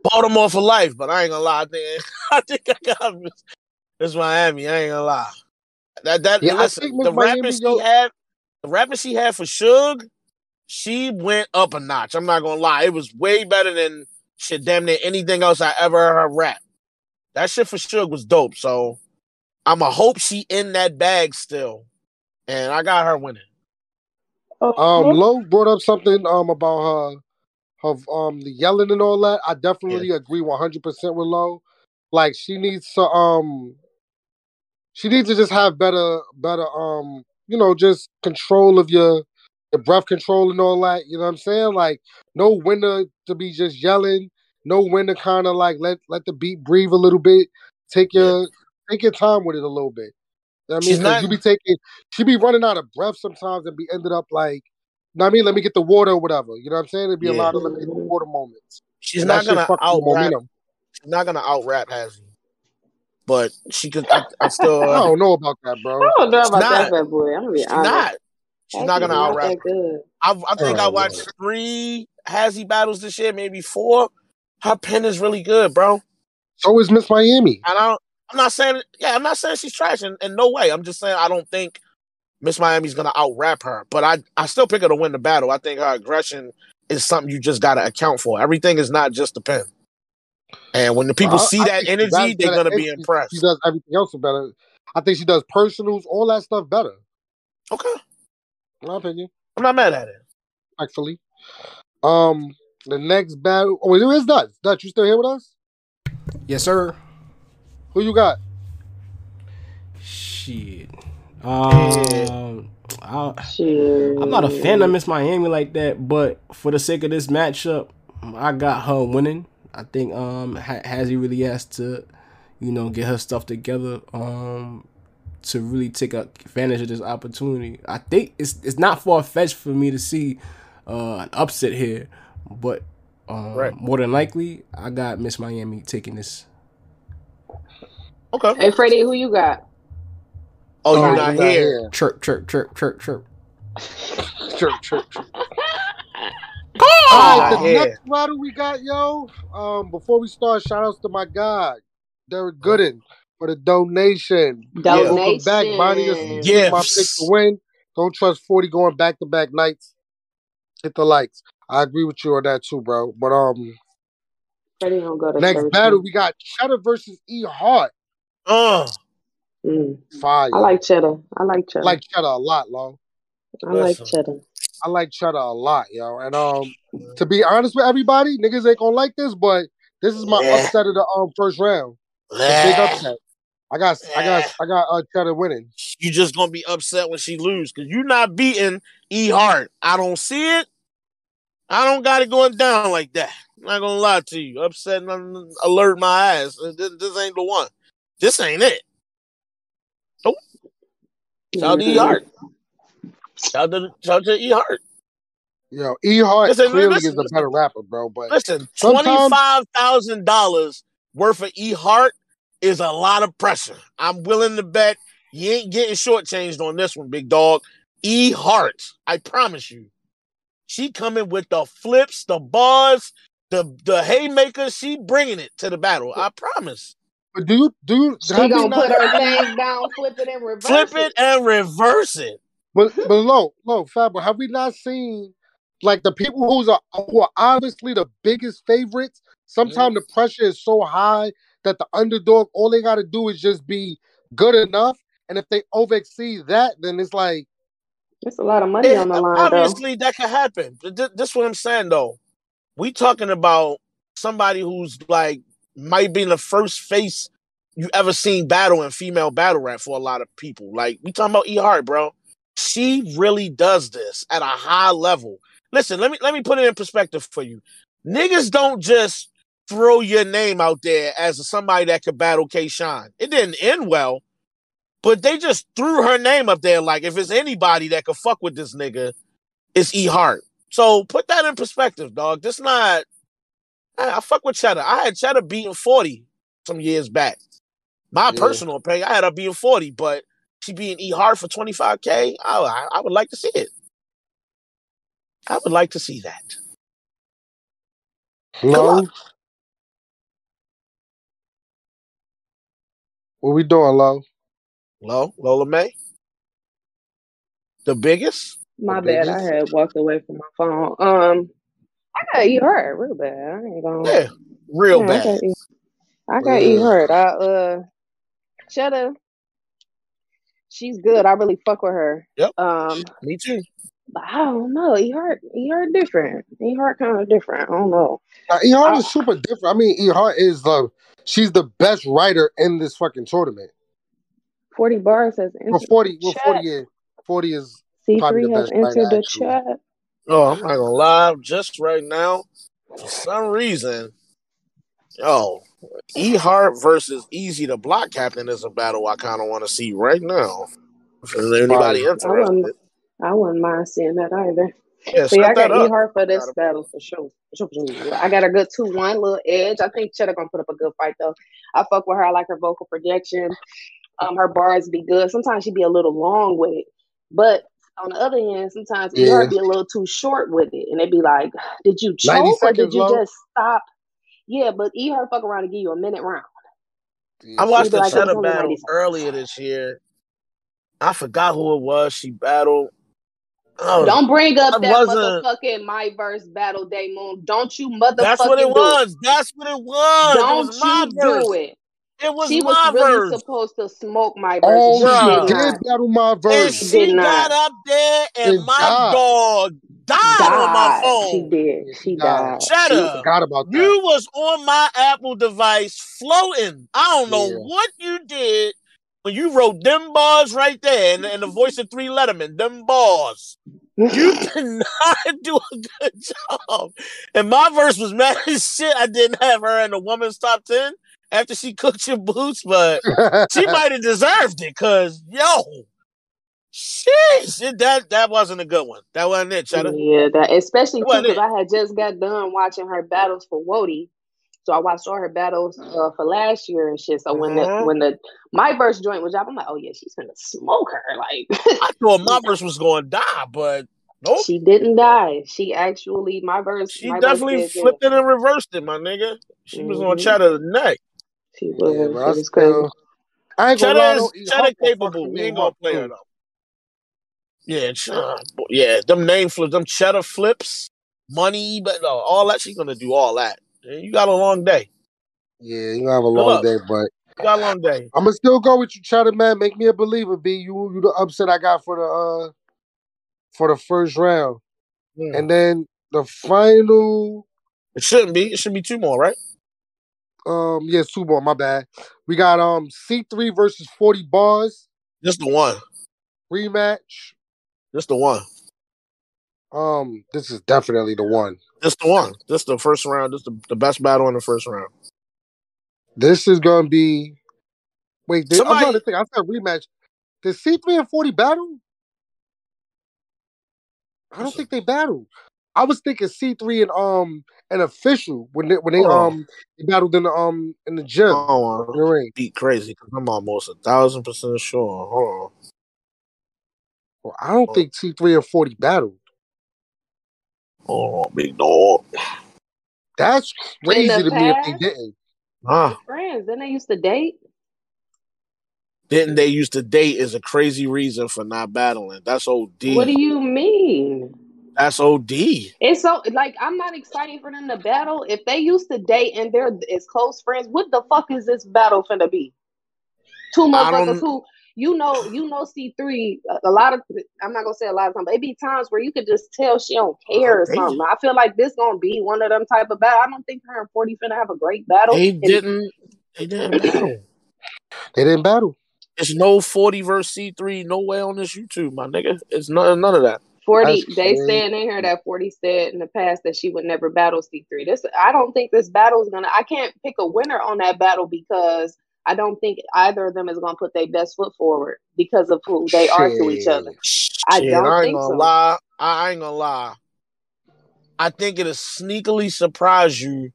Baltimore for life, but I ain't gonna lie. I think I think I got Miss, Miss Miami. I ain't gonna lie. That that Yeah, listen, the Miami, rapping she had, the rapping she had for Suge, she went up a notch. I'm not gonna lie. It was way better than shit. Damn near anything else I ever heard her rap. That shit for Suge was dope. So I'm a hope she in that bag still, and I got her winning. Um, Lo brought up something um about her, her um the yelling and all that. I definitely agree one hundred percent with Lo. Like she needs to um, she needs to just have better better um you know just control of your your breath control and all that. You know what I'm saying? Like no when to to be just yelling, know when to kind of like let let the beat breathe a little bit. Take your take your time with it a little bit. You know I mean, She's 'Cause not- you be taking, she be running out of breath sometimes and be ended up like, you know what I mean? Let me get the water or whatever. You know what I'm saying? There'd be a lot of let me get the water moments. She's And not gonna out rap. momentum. She's not gonna out rap Hazzy, but she could. I, I still. I don't know about that, bro. I don't know about She's that not. bad boy. I'm gonna be She's honest. not. She's not gonna out rap. I, I think Oh, I watched three Hazzy battles this year, maybe four. Her pen is really good, bro. So is Miss Miami. And I don't, I'm not saying, yeah, I'm not saying she's trash in, in no way. I'm just saying I don't think Miss Miami's gonna out rap her, but I, I still pick her to win the battle. I think her aggression is something you just gotta account for. Everything is not just the pen. And when the people Well, see I that she energy, they're gonna be impressed. She does everything else better. I think she does personals, all that stuff better. Okay, In my opinion, I'm not mad at it. actually. Um, the next battle. Oh, wait, where's Dutch? Dutch, you still here with us? Yes, sir. Who you got? Shit. Um, I, I'm not a fan of Miss Miami like that, but for the sake of this matchup, I got her winning. I think um ha- Hazzy really has to, you know, get her stuff together um to really take advantage of this opportunity. I think it's it's not far fetched for me to see uh an upset here, but um, Right. more than likely, I got Miss Miami taking this. Okay. Hey Freddie, who you got? Oh, Oh, you're not here. Chirp, chirp, chirp, chirp, chirp. Chirp, chirp, chirp. Oh, All right, the not here. next battle we got, yo. Um, before we start, shout outs to my guy, Derek Gooden, for the donation. Donation. Welcome back, Bonnie. This is Gifts. my pick to win. Don't trust 40 going back to back nights. Hit the likes. I agree with you on that too, bro. But um, Freddie don't go to next church. battle we got Cheddar versus E Hart. Uh, Mm. Fire. I like cheddar. I like cheddar. I like Cheddar a lot, long. I like Listen. cheddar. I like Cheddar a lot, yo. And um, to be honest with everybody, niggas ain't gonna like this, but this is my Yeah. upset of the um first round. The big upset. I got, I got, I got uh, Cheddar winning. You just gonna be upset when she lose because you're not beating E Hart. I don't see it. I don't got it going down like that. I'm not gonna lie to you. Upset and alert my ass. This, this ain't the one. This ain't it. Nope. Shout to E Hart. Shout to shout to E Hart. Yo, E Hart Listen, clearly listen, is a better rapper, bro. But Listen, twenty five thousand dollars worth of E Hart is a lot of pressure. I'm willing to bet you ain't getting shortchanged on this one, big dog. E Hart, I promise you. She coming with the flips, the bars, the the haymakers. She bringing it to the battle. I promise. but do you do you She gonna not- put her thing down, flip it, and reverse Flip it and reverse it. But but low, low, fat. But have we not seen like the people who's are who are obviously the biggest favorites? Sometimes the pressure is so high that the underdog, all they got to do is just be good enough. And if they over exceed that, then it's like, It's a lot of money on the line, though. Obviously, that could happen. Th- th- This is what I'm saying, though. We talking about somebody who's like might be the first face you ever seen battle in female battle rap for a lot of people. Like we talking about E Hart, bro. She really does this at a high level. Listen, let me let me put it in perspective for you. Niggas don't just throw your name out there as somebody that could battle K Shine. It didn't end well, but they just threw her name up there like if it's anybody that could fuck with this nigga, it's E Hart. So put that in perspective, dog. This not I, I fuck with Cheddar. I had Cheddar beating 40 some years back. My Yeah. personal opinion, I had her being 40, but she being E Hart for 25K. I, I, I would like to see it. I would like to see that. no. What we doing, low? Low, Lola May. The biggest? My The bad. I had walked away from my phone. Um, I got E Hart real bad. I ain't gonna. Yeah. Real Yeah, I bad. got I got E Yeah. hurt. I uh, Cheddar. She's good. I really fuck with her. Yep. Um, Me too. but I don't know. E Hart. E Hart different. E hart kind of different. I don't know. Now, E Hart I- is super different. I mean, E Hart is the she's the best writer in this fucking tournament. Forty bars has Well, forty, the well, chat. forty is forty is C probably three the has best entered the actually. chat. Oh, I'm not gonna lie. Just right now, for some reason, yo, E Hart versus Easy the Block Captain is a battle I kind of want to see right now. If there's anybody Fire. I wouldn't. I wouldn't mind seeing that either. yeah, So yeah, I got E up. Hart for this Got it. battle for sure. For sure, for sure. I got a good two one little edge. I think Cheddar gonna put up a good fight though. I fuck with her. I like her vocal projection. Um, her bars be good. Sometimes she'd be a little long with it, but on the other hand, sometimes E Yeah. Hart be a little too short with it, and it be like, did you choke or did you low. just stop? Yeah, but E Hart fuck around and give you a minute round. I watched be the like, it Cheddar battle earlier this year. I forgot who it was. She battled. Oh, Don't bring up that wasn't- motherfucking my verse battle day moon. Don't you motherfucking that's what it do was. That's what it was. Don't it was my you verse. do it. It was she my was really verse. supposed to smoke my verse. Oh, she she did did battle my And verse. She she did got not. up there, and And my died. dog died on my phone. She did. She died. died. Cheddar, Forgot about that. you was on my Apple device floating. I don't know Yeah. what you did when you wrote them bars right there, and, and the voice of Three Letterman, them bars. You did not do a good job. And my verse was mad as shit. I didn't have her in the woman's top 10 after she cooked your boots, but she might have deserved it because, yo, sheesh, it, that, that wasn't a good one. That wasn't it, Cheddar. Yeah, that especially too because? I had just got done watching her battles for Wody. So I watched all her battles uh, for last year and shit. So when the Mhm. when the my verse joint was up, I'm like, oh yeah, she's gonna smoke her. Like I thought my verse was going to die, but nope. she didn't die. She actually my verse. She my definitely verse flipped it and reversed it, my nigga. She was on Mhm. Cheddar the neck. Good. She was. yeah, she was crazy. still, I ain't gonna lie. is though, Cheddar capable. We ain't name gonna play her though. Yeah, Ch- uh, yeah, them name flips, them cheddar flips, money, but no, all that she's gonna do all that. You got a long day. Yeah, you gonna have a Good long luck. day, but You got a long day. I'm gonna still go with you, Cheddar man. Make me a believer, B. You you the upset I got for the uh for the first round, Hmm. and then the final. It shouldn't be. It should be two more, right? Um, yeah, two more. My bad. We got um C three versus forty bars Just the one. rematch. Just the one. Um, this is definitely the one. Just the one. Just the first round. Just the, the best battle in the first round. This is gonna be. Wait, did, I'm trying to think. I said rematch. Did C three and forty battle? I don't think they battled. I was thinking C three and um an official when they when they Oh. um they battled in the um in the gym Oh, in the ring. beat crazy because I'm almost a thousand percent sure. Hold on. Well, I don't think C three and forty battled. Oh, on, big dog. That's crazy the to me if they didn't. Ah, Friends, then they used to date. didn't they used to date is a crazy reason for not battling. That's OD. What do you mean? That's OD. It's so like I'm not excited for them to battle. If they used to date and they're as close friends, what the fuck is this battle finna be? Two motherfuckers who you know, you know, C three. A lot of I'm not gonna say a lot of times, but it be times where you could just tell she don't care or They- something. I feel like this gonna be one of them type of battle. I don't think her and Forty finna have a great battle. They And didn't. They didn't battle. They didn't battle. It's no forty versus C three No way on this YouTube, my nigga. It's none none of that. Forty, they crazy. saying in here that Forty said in the past that she would never battle C three. This, I don't think this battle is gonna. I can't pick a winner on that battle because I don't think either of them is gonna put their best foot forward because of who they are to each other. I Shit, don't I ain't think gonna so. lie. I ain't gonna lie. I think it'll sneakily surprise you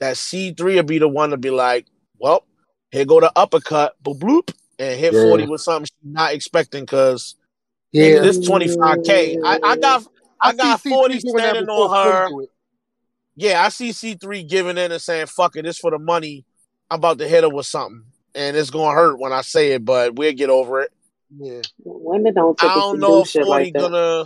that C three will be the one to be like, well, here go the uppercut, boop bloop, and hit Yeah. forty with something she's not expecting because Yeah, this twenty five k. I I got I got forty standing on her. Yeah, I see C three giving in and saying, "Fuck it, this for the money." I'm about to hit her with something, and it's gonna hurt when I say it, but we'll get over it. Yeah, Women don't take I don't know if 40 like gonna.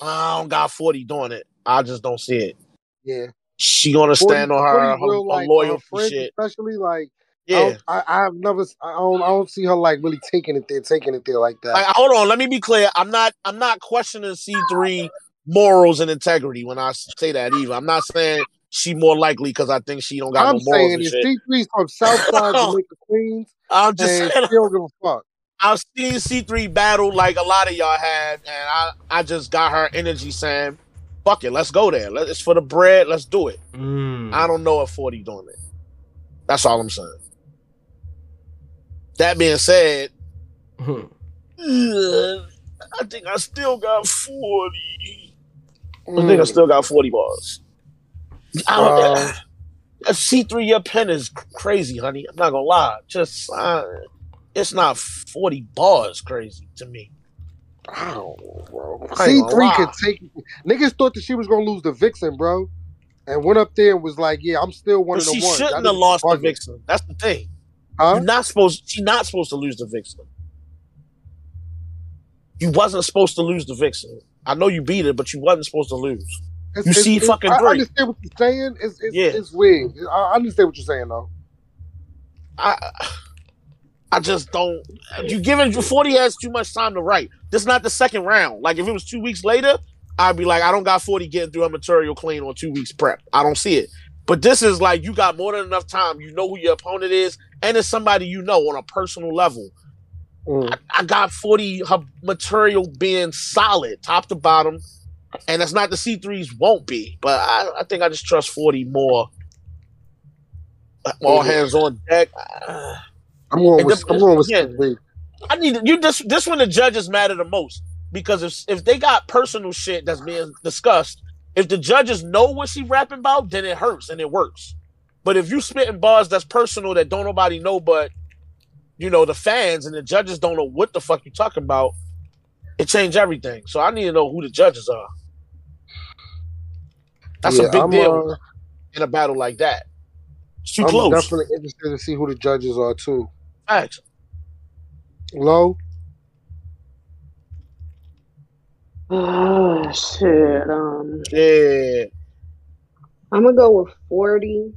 I don't got 40 doing it. I just don't see it. yeah. She gonna 40 stand on 40 her, her, real, her like, loyalty shit. especially like I, Yeah. don't, I, I have never, I don't, I don't see her like really taking it there, taking it there like that. Like, hold on, let me be clear. I'm not. I'm not questioning C3 morals and integrity when I say that either. I'm not saying she more likely because I think she don't got I'm no morals saying and is shit. C3's from Southside Jamaica, Queens, I'm just saying. she don't give a fuck. I've seen C3 battle like a lot of y'all had, and I, I just got her energy saying, "Fuck it, let's go there. Let, it's for the bread. Let's do it." Mm. I don't know if 40 doing it. That's all I'm saying. That being said, Mhm. ugh, I think I still got 40. I Mm. think I still got 40 bars. I don't, Uh, a C3 your pen is crazy, honey. I'm not gonna lie. Just uh, it's not 40 bars crazy to me. I bro. I ain't gonna C3 could take. Niggas thought that she was gonna lose the Vixen, bro, and went up there and was like, "Yeah, I'm still one But of she the ones." shouldn't have lost the. Vixen. That's the thing. Huh? You're not supposed. She's not supposed to lose the Vixen. You wasn't supposed to lose the Vixen. I know you beat it, but you wasn't supposed to lose. It's- You it's- see it's- fucking I three. understand what you're saying. It's it's, Yeah. it's weird. I I understand what you're saying though. I I just don't. You giving forty has too much time to write. This is not the second round. Like if it was two weeks later, I'd be like, I don't got forty getting through a material clean on two weeks prep. I don't see it. But this is like you got more than enough time. You know who your opponent is, and it's somebody you know on a personal level. Mm. I, I got 40 her material being solid, top to bottom. And that's not the C3s won't be, but I, I think I just trust 40 more. All Mhm. hands on deck. Uh, I'm going with the- I'm going with. C3. I need you this this one the judges matter the most because if if they got personal shit that's being discussed, if the judges know what she rapping about, then it hurts and it works. But if you spitting bars that's personal that don't nobody know but you know the fans and the judges don't know what the fuck you talking about, it change everything. So I need to know who the judges are. That's Yeah, a big I'm, deal uh, in a battle like that. It's too I'm close. definitely interested to see who the judges are too. Facts. Low. Oh shit. Um, Yeah. I'm gonna go with forty.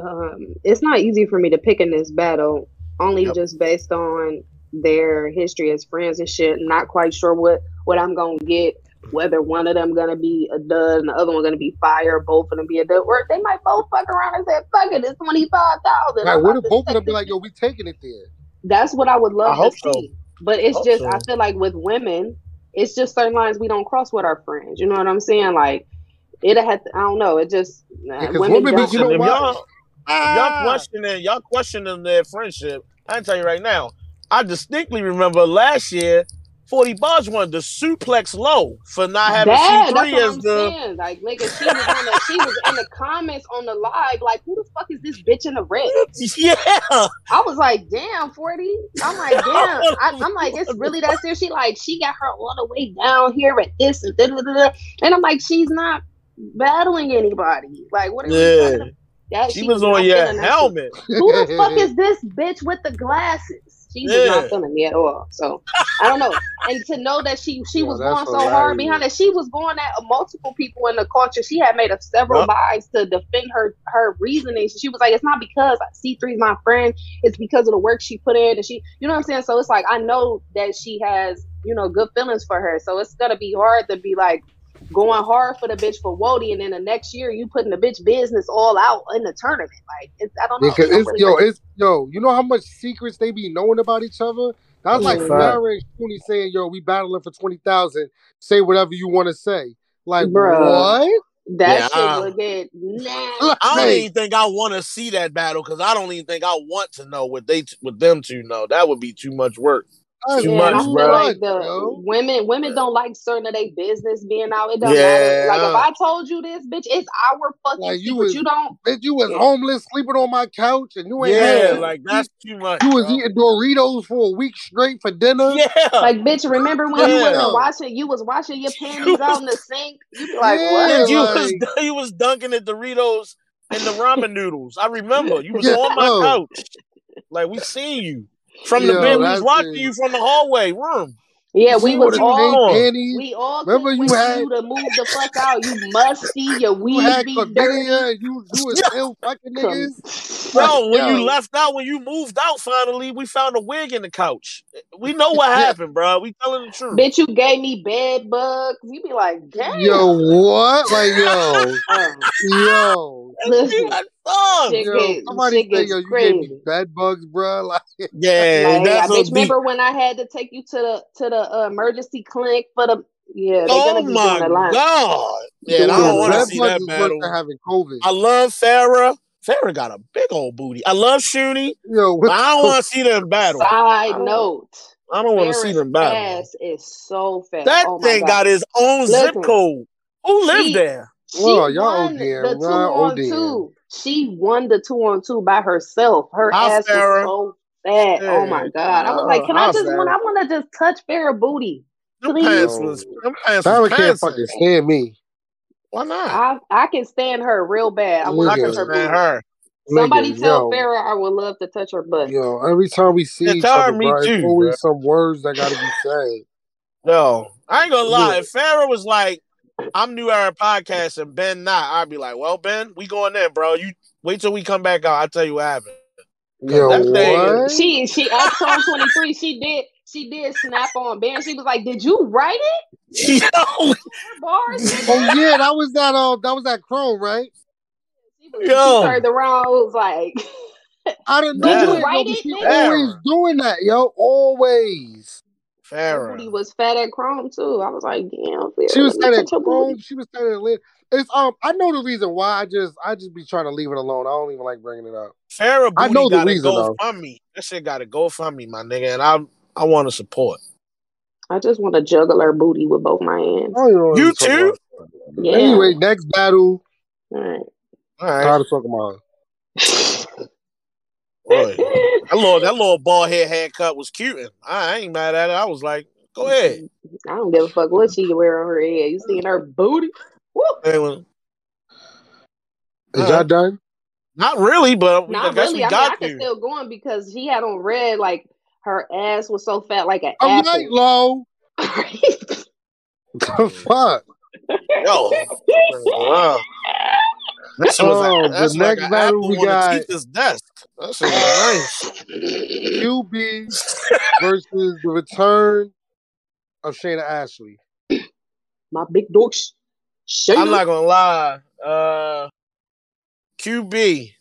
Um, it's not easy for me to pick in this battle, only Yep. just based on their history as friends and shit. Not quite sure what what I'm gonna get whether one of them gonna be a dud and the other one gonna be fire, both of them be a dud, or they might both fuck around and say, "Fuck it, it's twenty five thousand. Like, what if both of them be like, "Yo, we taking it there"? That's what I would love I hope to so. see. But it's just so. I feel like with women, it's just certain lines we don't cross with our friends. You know what I'm saying? Like it had to, I don't know. It just 'cause women women be- you know if y'all, if Ah! y'all questioning, y'all questioning their friendship. I tell you right now. I distinctly remember last year, Forty Bars wanted to suplex low for not having Bad, C that's three what as I'm the. saying. Like, nigga, she was on the, she was in the comments on the live, like, who the fuck is this bitch in the red? Yeah, I was like, damn, 40. I'm like, damn. I, I'm like, it's really that serious. She like, she got her all the way down here at this and da, da, da, da. And I'm like, she's not battling anybody. Like, what are you Yeah. talking about? That, she was on not your feeling that shit. helmet. Who the fuck is this bitch with the glasses? She was not feeling me at all. So I don't know. And to know that she she was going so hard behind it, she was going at multiple people in the culture. She had made a several Yup. lives to defend her her reasoning. She was like, "It's not because C 3 is my friend. It's because of the work she put in." And she, you know what I'm saying? So it's like I know that she has you know good feelings for her. So it's gonna be hard to be like going hard for the bitch for Wody, and then the next year you putting the bitch business all out in the tournament. Like it's, I don't know. Because it's really yo, make- it's yo. You know how much secrets they be knowing about each other. That's like Mhm. Farrah and Shuni saying, "Yo, we battling for twenty thousand. Say whatever you want to say." Like Bruh. what? That Yeah, shit I- would get nasty. I don't even think I want to see that battle because I don't even think I want to know what they what them two know. That would be too much work. That's Too Yeah, much, and I feel bro. like the yo. women women don't like certain of their business being out. It doesn't Yeah. matter. Like if I told you this, bitch, it's our fucking Like, you secret. was- you don't. Bitch, you was Yeah. homeless, sleeping on my couch, and you ain't Yeah, had- like that's too much. you was bro. eating Doritos for a week straight for dinner. Yeah, Like, bitch, remember when you wasn't washing? You was washing your panties out in the sink. You be like, Yeah. what? you like- was you was dunking the Doritos and the ramen noodles. I remember you was Yeah. on my Oh. couch. Like we seen you from the Yo, bed. We was watching it. you from the hallway room. Yeah, we see was what you all. on. We all Remember you had- you to move the fuck out. You musty. Your You weed had be dirty. you you was Yo. still fucking niggas. Yo, when you left out, when you moved out, finally, we found a wig in the couch. We know what Yeah. happened, bro. We telling the truth. Bitch, you gave me bed bugs. You be like, damn. Yo, what? Like yo, Uh, yo. Listen, That song. Shit Yo, get- somebody say, yo, you gave me crazy. bed bugs, bro. Like, Yeah, like, I that's bitch, remember when I had to take you to the to the uh, emergency clinic for the yeah? Oh gonna my doing a god! Yeah, I don't want to see bugs that is battle. having COVID. I love Farrah. Farrah got a big old booty. I love Shuni, Yo, but I don't want to see them battle. I Side don't- note, I don't want to see them battle. ass is so fat. That oh thing God. got his own zip code. Who lived she- there? She Well, y'all won ODing, the two on ODing. two. She won the two on two by herself. Her Hi, ass Farrah. was so fat. Oh my god! I was Uh, like, can hi, I just want? I want to just touch Farrah booty. Please. pants them pants Farrah can't fucking stand me. Why not? I I can stand her real bad. I want I to Nigga. touch her stand booty. her. Somebody Nigga, tell yo, Farrah I would love to touch her butt. Yo, every time we see Yeah, each her other, me bro, too, it's always some words that gotta be said. No, I ain't gonna lie. Yeah. If Farrah was like, "I'm New Era Podcast" and Ben not, I'd be like, "Well, Ben, we going in, bro. You wait till we come back out. I'll tell you what happened." Yo, that thing- what? She she at Song twenty three. She did she did snap on Ben. She was like, "Did you write it? Yo, bars?" Oh yeah, that was that. Uh, that was that Chrome, right? She, was, Yo. she turned around. Was like, I didn't Did know you it, write yo, it, She always doing that, yo. Always. Her booty was fat at Chrome too. I was like, "Damn, Farrah, She was let me standing touch Chrome. She was standing lit. It's um. I know the reason why. I just I just be trying to leave it alone. I don't even like bringing it up. Farrah I booty know the got to reason, go though. fund me. That shit got to go fund me, my nigga, and I I want to support. I just want to juggle her booty with both my hands. I don't even know what You too? Yeah. Anyway, next battle. All right. All right, Tired of talking about. boy. That little that little bald head haircut was cute. and I ain't mad at it. I was like, go ahead. I don't give a fuck what she wear on her head. You seen her booty? Woo! Anyway, Is Uh, y'all done? not really, but we, I Not guess really. we I mean, got I could to. still go on because she had on red, like her ass was so fat, like an I'm apple. night low. The fuck. Yo, wow. That shit was Oh, like, that's the like next an battle apple we got- a teacher's desk. That shit was nice. QB versus the return of Shayna Ashley. my big dog. Shayna. I'm not gonna lie. Uh, QB.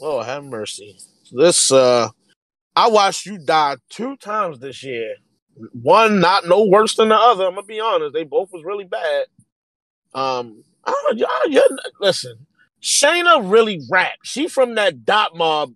Lord have mercy. This uh, I watched you die two times this year. One not no worse than the other. I'm gonna be honest. They both was really bad. Um, I don't, listen. Shayna really rap. She from that dot mob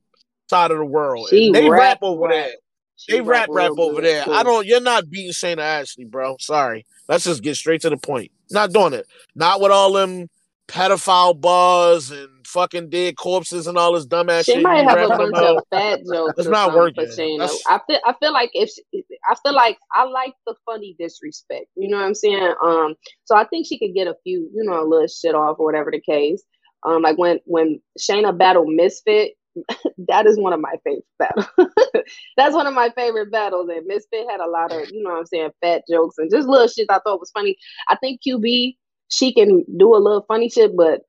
side of the world. They rap, rap, over rap. there. She They rap rap real over there. I don't. You're not beating Shayna Ashley, bro. Sorry. Let's just get straight to the point. Not doing it. Not with all them pedophile bars and fucking dead corpses and all this dumbass She shit. might have a bunch of fat jokes. It's not working. I feel. I feel like if she, I feel like I like the funny disrespect. You know what I'm saying? Um. So I think she could get a few, you know, a little shit off or whatever the case. Um. Like when when Shayna battled Misfit. that is one of my favorite battles. That's one of my favorite battles. And Misfit had a lot of, you know what I'm saying, fat jokes and just little shit I thought was funny. I think QB, she can do a little funny shit, but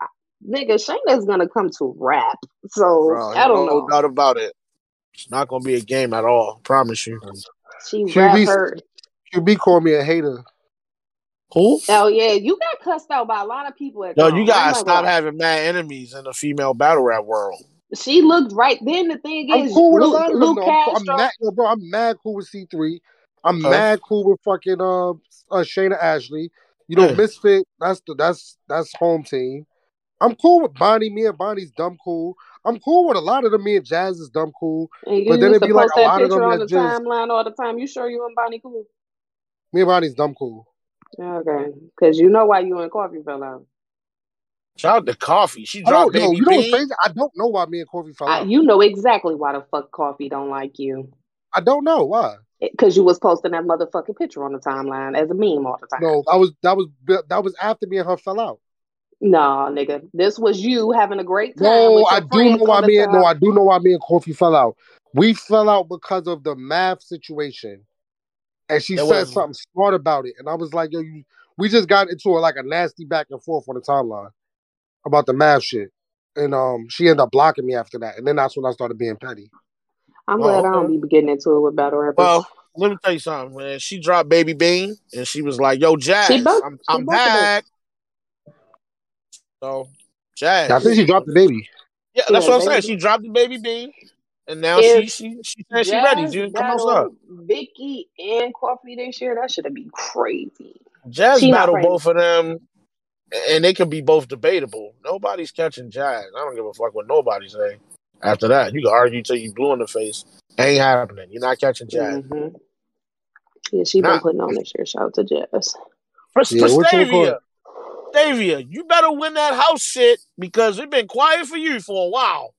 nigga, Shayna's gonna come to rap. So Bro, I don't no know. doubt about it. It's not gonna be a game at all. Promise you. She QB rap her. QB called me a hater. Who? Oh yeah, you got cussed out by a lot of people at No, Chrome. you I'm gotta not stop gonna having mad enemies in the female battle rap world. She looked right. Then the thing is, I'm cool with a Luke, lot of them. Luke Though. I'm, I'm Castro. mad, yo, bro. I'm mad cool with C3. I'm Huh? mad cool with fucking uh, uh Shayna Ashley. You know, Yeah. Misfit. That's the that's that's home team. I'm cool with Bonnie. Me and Bonnie's dumb cool. I'm cool with a lot of them. Me and Jazz is dumb cool. You But then used it'd to be like post a that lot of picture them on the just- timeline all the time. You sure you and Bonnie cool? Me and Bonnie's dumb cool. Okay, because you know why you and Coffee fell out. Shout out to Coffee. She I don't dropped know. Baby You know what's B. I don't know why me and Coffee fell I, out. you know exactly why the fuck Coffee don't like you. I don't know why. Because you was posting that motherfucking picture on the timeline as a meme all the time. No, I was that was that was after me and her fell out. Nah, nigga. This was you having a great time. No, with I do know why on the me and no. I do know why me and Kofi fell out. We fell out because of the math situation, and she It said was- something smart about it, and I was like, "Yo, you." We just got into a, like a nasty back and forth on the timeline about the math shit, and um, she ended up blocking me after that, and then that's when I started being petty. I'm Oh, glad I don't be getting into it with battle rappers. Well, let me tell you something, man. She dropped Baby Bean and she was like, Yo, Jazz, She both- I'm, she I'm both of them. back. So, Jazz. I think she dropped the baby. Yeah, that's Yeah, what I'm saying. She dropped the Baby Bean and now If she she she said she ready. Jazz She come outside. battled Vicky and Coffee this year, that should have been crazy. Jazz She battle both of them, and they can be both debatable. Nobody's catching Jazz. I don't give a fuck what nobody say. After that, you can argue till you blue in the face. Ain't happening. You're not catching Jazz. hmm Yeah, she been putting on this year. Shout out to Jazz. For, Yeah, for what you Stavia, Stavia, you better win that house shit because it's been quiet for you for a while.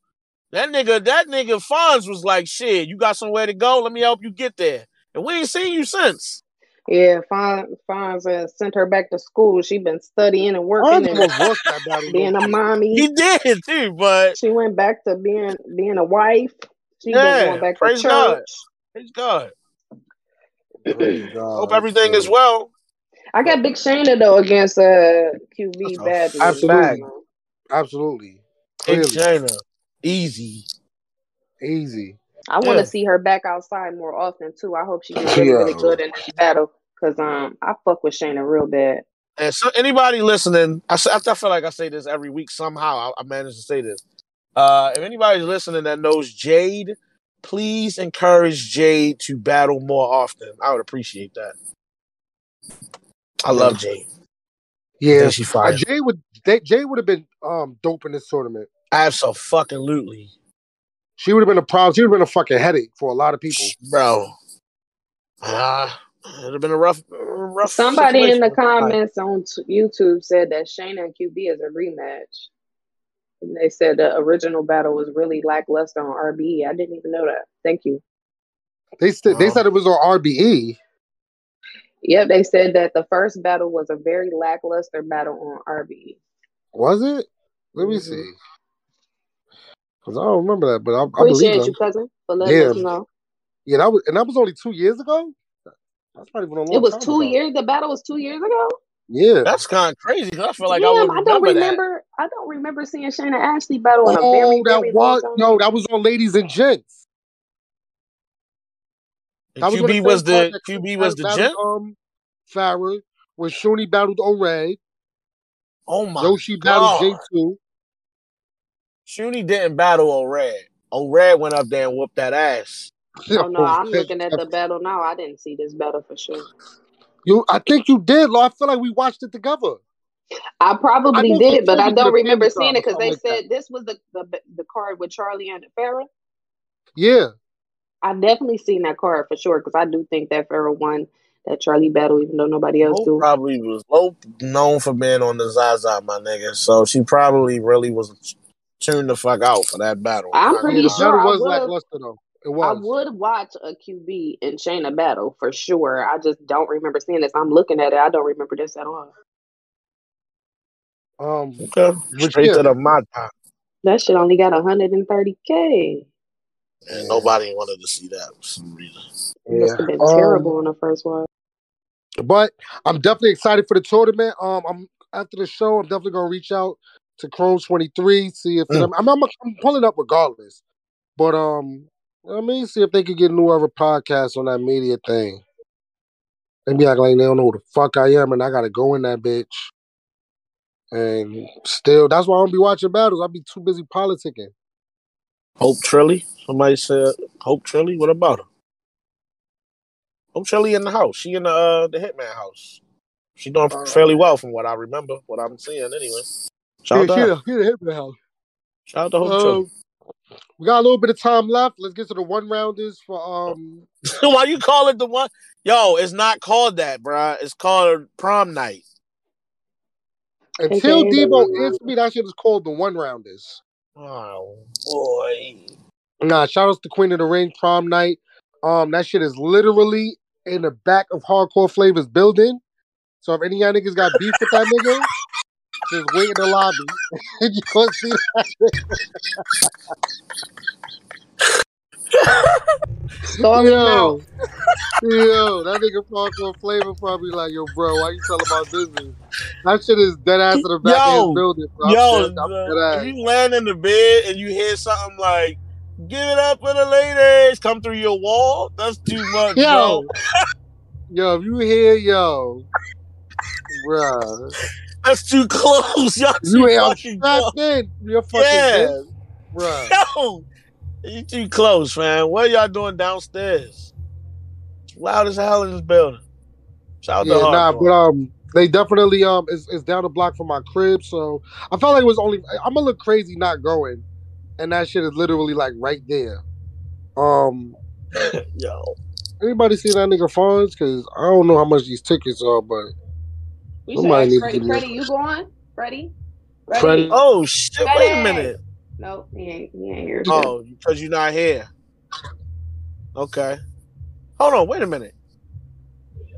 That nigga, that nigga Fonz was like, shit, you got somewhere to go? Let me help you get there. And we ain't seen you since. Yeah, Fon Fonz uh, sent her back to school. She been studying and working and gonna bust that battle. being a mommy. He did too, but She went back to being being a wife. She Yeah, been going back to praise God. praise God. Praise Hope everything is well. I got Big Shayna though against uh QB That's Badger. Absolutely. Absolutely, Big clearly, China. Easy. easy. I want to Yeah. see her back outside more often too. I hope she gets really, really good in this battle because um I fuck with Shayna real bad. And so anybody listening, I, I feel like I say this every week somehow. I, I manage to say this. Uh, if anybody's listening that knows Jade, please encourage Jade to battle more often. I would appreciate that. I love Jade. Yeah, think she uh, fire. Jay would they, Jay would have been um dope in this tournament. Absolutely, She would have been a problem. She would have been a fucking headache for a lot of people. bro. Uh, it'd have been a rough, rough. Somebody in the situation. comments on t- YouTube said that Shayna and QB is a rematch. And they said the original battle was really lackluster on RBE. I didn't even know that. Thank you. They said they said it was on RBE. Yep, they said that the first battle was a very lackluster battle on RBE. Was it? Let me Mhm. see. Because I don't remember that, but I, I Appreciate believe you, them. cousin, for letting Yeah. us know. Yeah, that was and that was only two years ago. That's not even a long It was time two ago. years. The battle was two years ago. Yeah. That's kind of crazy. I feel like I Damn, would I don't remember, that. I don't remember seeing Shayna Ashley battle in a oh, very, that very was no, that was on Ladies and Gents. And That was QB the was same the QB was the battled, gent. Um, Farrah when Shuni battled O-Red. Oh my Yoshi God. battled J2. Shuni didn't battle O-Red. O-Red went up there and whooped that ass. Oh no, I'm looking at the battle now. I didn't see this battle for sure. You, I think you did, Lo. I feel like we watched it together. I probably know for did, but I don't remember seeing it because they like said this was the, the the card with Charlie and Farrah. Yeah. I definitely seen that card for sure because I do think that Farrah won that Charlie battle, even though nobody else Lope do. probably was Lope known for being on the Zaza, my nigga. So she probably really was tuned the fuck out for that battle. I'm Not pretty Yeah, gonna the sure battle I was would've- lackluster though. It I would watch a QB and Shayna battle for sure. I just don't remember seeing this. I'm looking at it. I don't remember this at all. Um, Okay. But Straight yeah. to the mata. That shit only got 130k. And nobody wanted to see that for some reason. It must have been Um, terrible in the first one. But I'm definitely excited for the tournament. Um, I'm after the show. I'm definitely gonna reach out to Chrome 23, see if Mm. I'm, I'm, I'm pulling up regardless. But um, I mean, see if they could get a new other podcast on that media thing. They be acting like they don't know who the fuck I am, and I gotta go in that bitch. And still, that's why I don't be watching battles. I be too busy politicking. Hope Trilly. Somebody said Hope Trilly. What about her? Hope Trilly in the house. She in the uh, the Hitman house. She doing Uh, fairly well from what I remember, what I'm seeing anyway. Shout out to her. yeah, hit me house. Shout out to Hope Um, we got a little bit of time left. Let's get to the one rounders for um Why you call it the one? Yo, it's not called that, bruh. It's called prom night. until Okay, the Debo one me. That shit is called the one rounders. Oh boy. Nah, shout outs to Queen of the Ring prom night. Um, that shit is literally in the back of Hardcore Flavors building. So if any of y'all niggas got beef with that nigga, just wait in the lobby. you gonna see that. Stall him out. Yo, yo, that nigga Hardcore Flavor probably like, yo, bro, why you telling about business? That shit is dead ass in the back of his building. Bro. Yo, dead- the- if you land in the bed and you hear something like "Give it up for the ladies" come through your wall, that's too much, Yo, bro. yo, if you hear yo, bruh, That's too close. Y'all you ain't fucking close. in. You're fucking Yeah. dead, bruh. Yo, you too close, man. What y'all doing downstairs? It's loud as hell in this building. Shout out Yeah, to nah, but um, they definitely um is, is down the block from my crib, so I felt like it was only I'm gonna look crazy not going, and that shit is literally like right there. Um, Yo, anybody see that nigga Fonz? Because I don't know how much these tickets are, but You Somebody said needs Freddie, give me a- Freddie, you going? Freddie? Freddie. oh shit! Wait a minute. No, he ain't. He ain't here. Oh, because you're not here. Okay. Hold on. Wait a minute.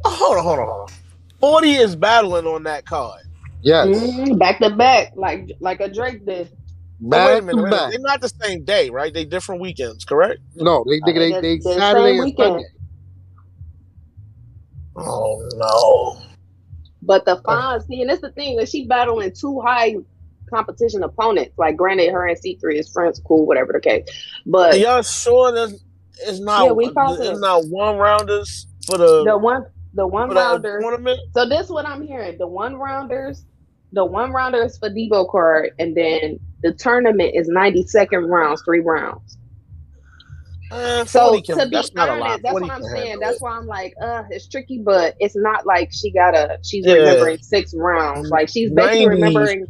Oh, hold on. Hold on. Hold on. Forty is battling on that card. yes, Mhm, back to back, like like a Drake did. Oh, wait a back minute. to Wait a minute. back. They're not the same day, right? They different weekends, correct? No, they they they, Uh, they the- the Saturday same and weekend. Sunday. Oh no. But the Fonz, see, and that's the thing that she battling two high competition opponents. Like, granted, her and C Bree is friends, cool, whatever the case. But Are y'all sure there's it's not Yeah, we it's not one rounders for the, the one, the one for the rounder. tournament? So this what I'm hearing. The one rounders, the one rounders for Debo card, and then the tournament is 90 second rounds, three rounds. Uh, So 40 can, to be that's not a lot. honest, that's 40 what I'm saying. That's it. why I'm like, uh, it's tricky, but it's not like she got a she's Yeah. remembering six rounds. Like she's basically 90. remembering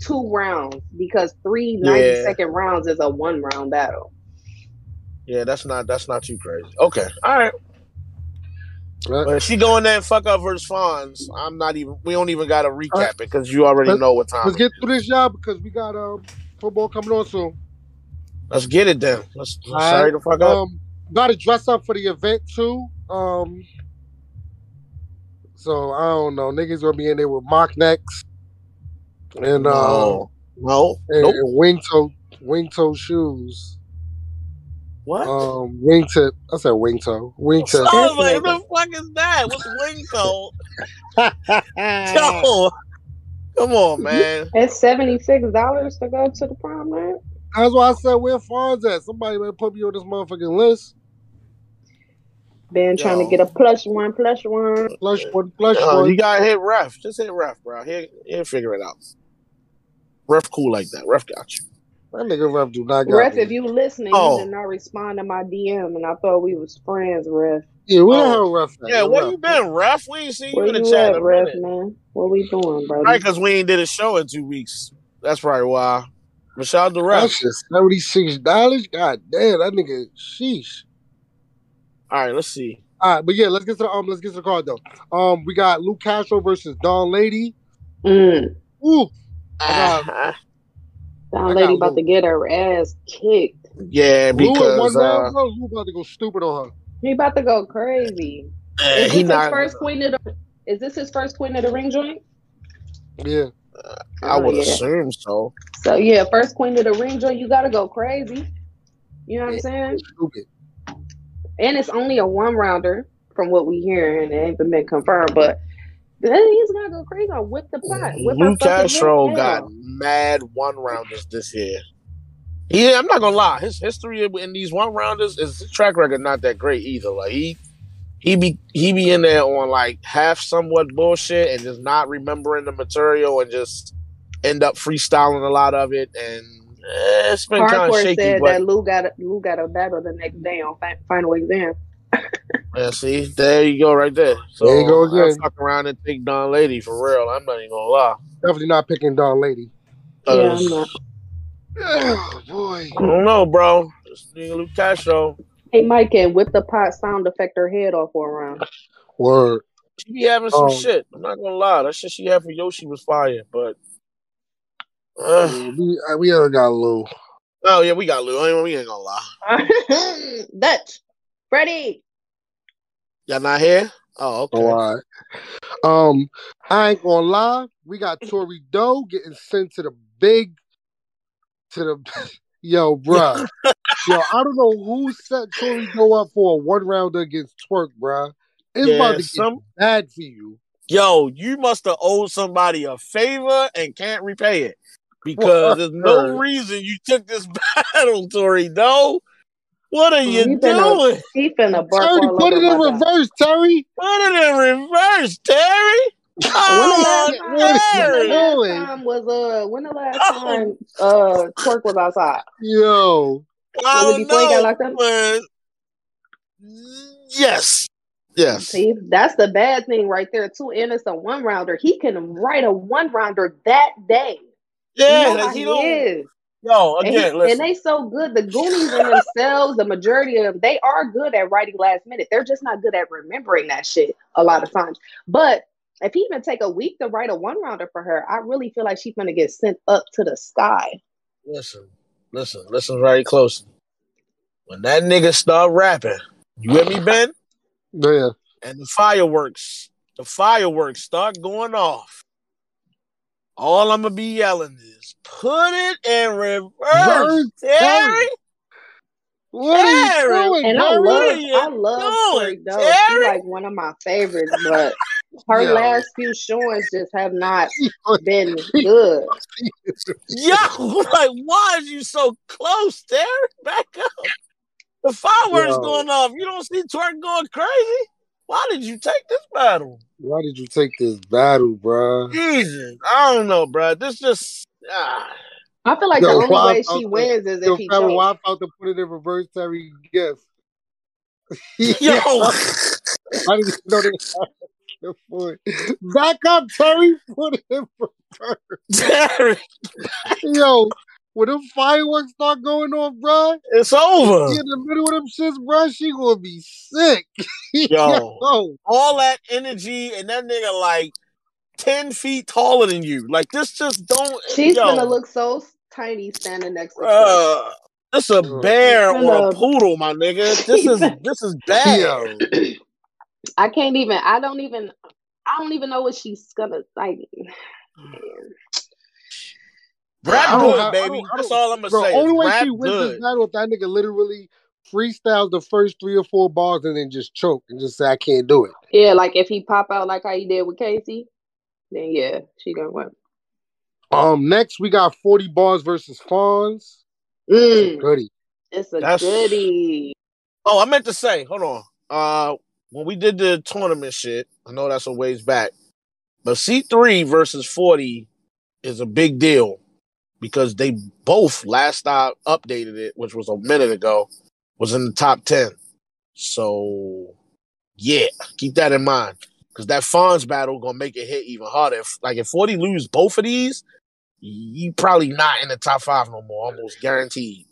two rounds because three 90 Yeah. second rounds is a one round battle. Yeah, that's not that's not too crazy. Okay, all right. Right. But if she go in there and fuck up versus Fonz, I'm not even. We don't even got to recap All it because you already Let's- know what time. Let's get through this job because we got um football coming on soon. Let's get it then. Let's, let's All hurry right. the fuck up. Um, got to dress up for the event too. Um, so I don't know. Niggas gonna be in there with mock necks and uh no, no, and, nope. and wing toe wing toe shoes. What? Um, wing tip. I said wing toe. Wing tip. I like, what the fuck is that? What's wing toe? Yo, come on, man. It's seventy six dollars to go to the prom night. That's why I said where Fonz at. Somebody better put me on this motherfucking list. Been trying to get a plush one, plush one. Flush one, flush Uh, one. you gotta hit ref. Just hit ref, bro. He'll, he'll figure it out. Ref cool like that. Ref got you. That nigga ref do not got Ref, me. if you listening, Oh. you did not respond to my DM, and I thought we was friends, Ref. Yeah, where the Oh. hell ref at? Yeah, Where where ref? you been, ref? We ain't seen you in the you chat at, a Ref, minute. man? What we doing, bro? Right, because we ain't did a show in two weeks. That's probably why. But the out ref. That's just seventy six dollars. God damn, that nigga. Sheesh. All right, let's see. All right, but yeah, let's get to the um, let's get to the card though. Um, we got Lou Castro versus Dawn Lady. Mm. Ooh, I Uh, That I lady got about to get her ass kicked. yeah, Lou in one because uh, round. Lou about to go stupid on her. He about to go crazy. eh, Is he this his not. first queen of the? Is this his first queen of the ring joint? Yeah, I oh, would Oh, yeah. assume so. So yeah, first queen of the ring joint. You gotta go crazy. You know what I'm saying? stupid. And it's only a one rounder from what we hear, and it ain't been confirmed. But then he's gonna go crazy on whip the pot. Her Lou Castro got mad one rounders this year. Yeah, I'm not gonna lie. His history in these one rounders is his track record not that great either. Like he he be he be in there on like half somewhat bullshit and just not remembering the material and just end up freestyling a lot of it and eh, it's been kind of Hardcore shaky. said But that Lou got a, Lou got a battle the next day on fi- final exam. yeah, see, there you go, right there. So There you go again. I'll again. fuck around and take Don Lady for real. I'm not even gonna lie. Definitely not picking Dawn Lady. Yeah, Uh, I'm not. Oh boy. I don't know, bro. This nigga Lou Castro. Hey, Mike, and whip the pot sound effect her head off for a round. Word. She be having some Um, shit. I'm not gonna lie. That shit she had for Yoshi was fire, but uh, Yeah, we we ever got Lou. oh yeah, we got Lou. I ain't, we ain't gonna lie. Dutch, Freddie. Y'all not here? Oh, okay. Oh, all right. Um, I ain't gonna lie. We got Tori Doe getting sent to the big, to the yo, bruh. yo, I don't know who set Tori Doe up for a one rounder against Twerk, bruh. It's Yeah, about to get some- bad for you. Yo, you must have owed somebody a favor and can't repay it because there's no reason you took this battle, Tori. No, what are you You finna- doing? He finna bark Terry, all put over it in my dog. reverse, Terry. Put it in reverse, Terry. When the Oh, last time, What is when the Terry. last time was uh when the last Oh. time uh Twerk was outside? Yo, Was it before he got know, locked up? but yes, yes. See, that's the bad thing right there it's a one rounder. He can write a one rounder that day. Yeah, you know he he is. Yo, And, he- again, and they so good. The Goonies in themselves, the majority of them, they are good at writing last minute. They're just not good at remembering that shit a lot of times. But if he even take a week to write a one rounder for her, I really feel like she's gonna get sent up to the sky. Listen, listen, listen very closely. When that nigga start rapping, you hear me, Ben? yeah. And the fireworks, the fireworks start going off. All I'm gonna be yelling is, "Put it in reverse, Reverse, Terry." What are you doing, And I Terry? love, you I love Tori doing, Doe. She Terry? like one of my favorites, but her Yo. last few showings just have not been good. Yo, like, why is you so close, Terry? Back up. The fireworks Yo. going off. You don't see Twerk going crazy. Why did you take this battle? Why did you take this battle, bruh? Jesus, I don't know, bro. This just ah. I feel like Yo, the only way I felt she the- wins is if he Farrah, chokes. why I felt to put it in reverse, Terry gift. yo. I didn't even know they had the point. Back up, Terry. Put it in reverse. Terry, Yo, when them fireworks start going off, bruh, it's over. she in the middle of them shits, bruh, she gonna be sick. Yo. Yo. All that energy and that nigga like ten feet taller than you. Like this just don't. She's yo, gonna look so tiny standing next to Twerk. Uh, this a bear or a up. poodle, my nigga. This is this is bad. I can't even. I don't even. I don't even know what she's gonna like. I Rap good, I baby. don't- I That's don't- all I'm gonna Bro, say. only way she wins good. this battle if that nigga literally freestyles the first three or four bars and then just choke and just say I can't do it. Yeah, like if he pop out like how he did with Casey, then yeah, she gonna win. Um, next we got 40 bars versus Fonz. Mm, Goody. it's a That's- goodie. Oh, I meant to say, hold on. uh, when we did the tournament shit, I know that's a ways back, but C Bree versus 40 is a big deal because they both last I updated it, which was a minute ago, was in the top 10. So yeah, keep that in mind. Cause that Fonz battle gonna make it hit even harder. If, like if 40 lose both of these, you probably not in the top five no more, almost guaranteed.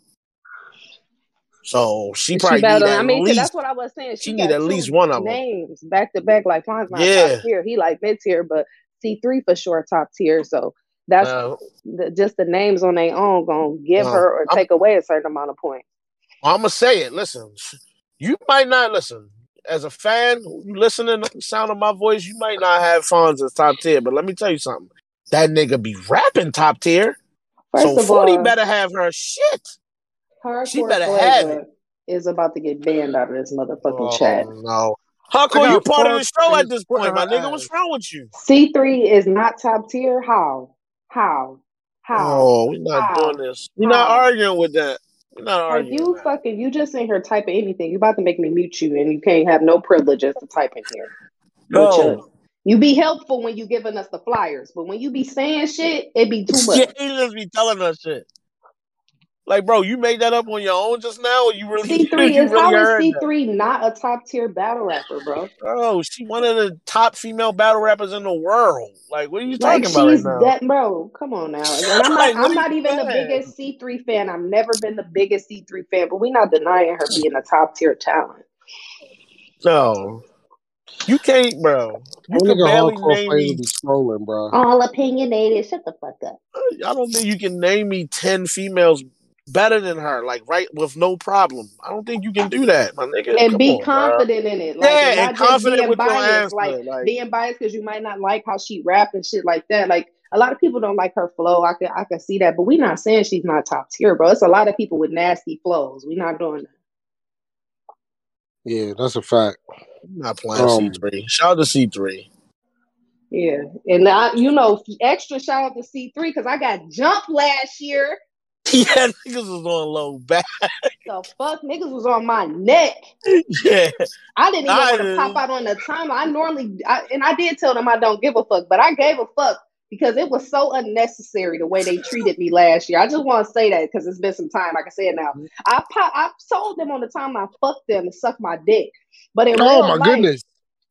So she probably she need better, at I mean, least that's what I was saying. she She, need at least one of 'em. names back to back. Like Fonz not Yeah. top tier. He like mid tier, but C Bree for sure top tier. So that's uh, the, just the names on their own gonna give No, her or I'm- take away a certain amount of points. I'm gonna say it. Listen, you might not listen. As a fan, you listening to the sound of my voice, you might not have Fonz as top tier, but let me tell you something. That nigga be rapping top tier. First so of 40 all, better have her shit. Hardcore she better have Flavor is about to get banned out of this motherfucking Oh, chat. no. I Hardcore, you part of the show at this point, my nigga. What's wrong with you? C Bree is not top tier. How? How? How? Oh, we're not How? doing this. We're not arguing with that. We're not Are you fucking? You just in here typing anything? You about to make me mute you, and you can't have no privileges to type in here. With No. You be helpful when you giving us the flyers, but when you be saying shit, it be too much. Yeah, he just be telling us shit. Like, bro, you made that up on your own just now, or you really, C Bree is really how C Bree not a top tier battle rapper, bro? Bro, she one of the top female battle rappers in the world. Like, what are you Like talking about right she's that, bro. Come on now, and I'm Like, not. I'm not even the biggest C Bree fan. I've never been the biggest C Bree fan, but we're not denying her being a top tier talent. No, you can't, bro. You can barely name me. scrolling, bro. All opinionated. Shut the fuck up. I don't think you can name me ten females better than her, like right with no problem. I don't think you can do that, my nigga. and Come be on, bro. confident in it. Like, Yeah, and and confident being with your biased. answer. Like, Like, being biased because you might not like how she rap and shit like that. Like, a lot of people don't like her flow. I can I can see that, but we not saying she's not top tier, bro. It's a lot of people with nasty flows. we not doing that. Yeah, that's a fact. I'm not playing Um, C Bree. Shout out to C Bree. Yeah, and I, you know, extra shout out to C Bree because I got jumped last year. Yeah, niggas was on low back. The fuck, niggas was on my neck. yeah, I didn't even I want to pop out on the time. I normally, I, and I did tell them I don't give a fuck, but I gave a fuck because it was so unnecessary the way they treated me last year. I just want to say that because it's been some time. I can say it now. Mm-hmm. I pop, I told them on the time I fucked them and sucked my dick, but in Oh real my life, goodness.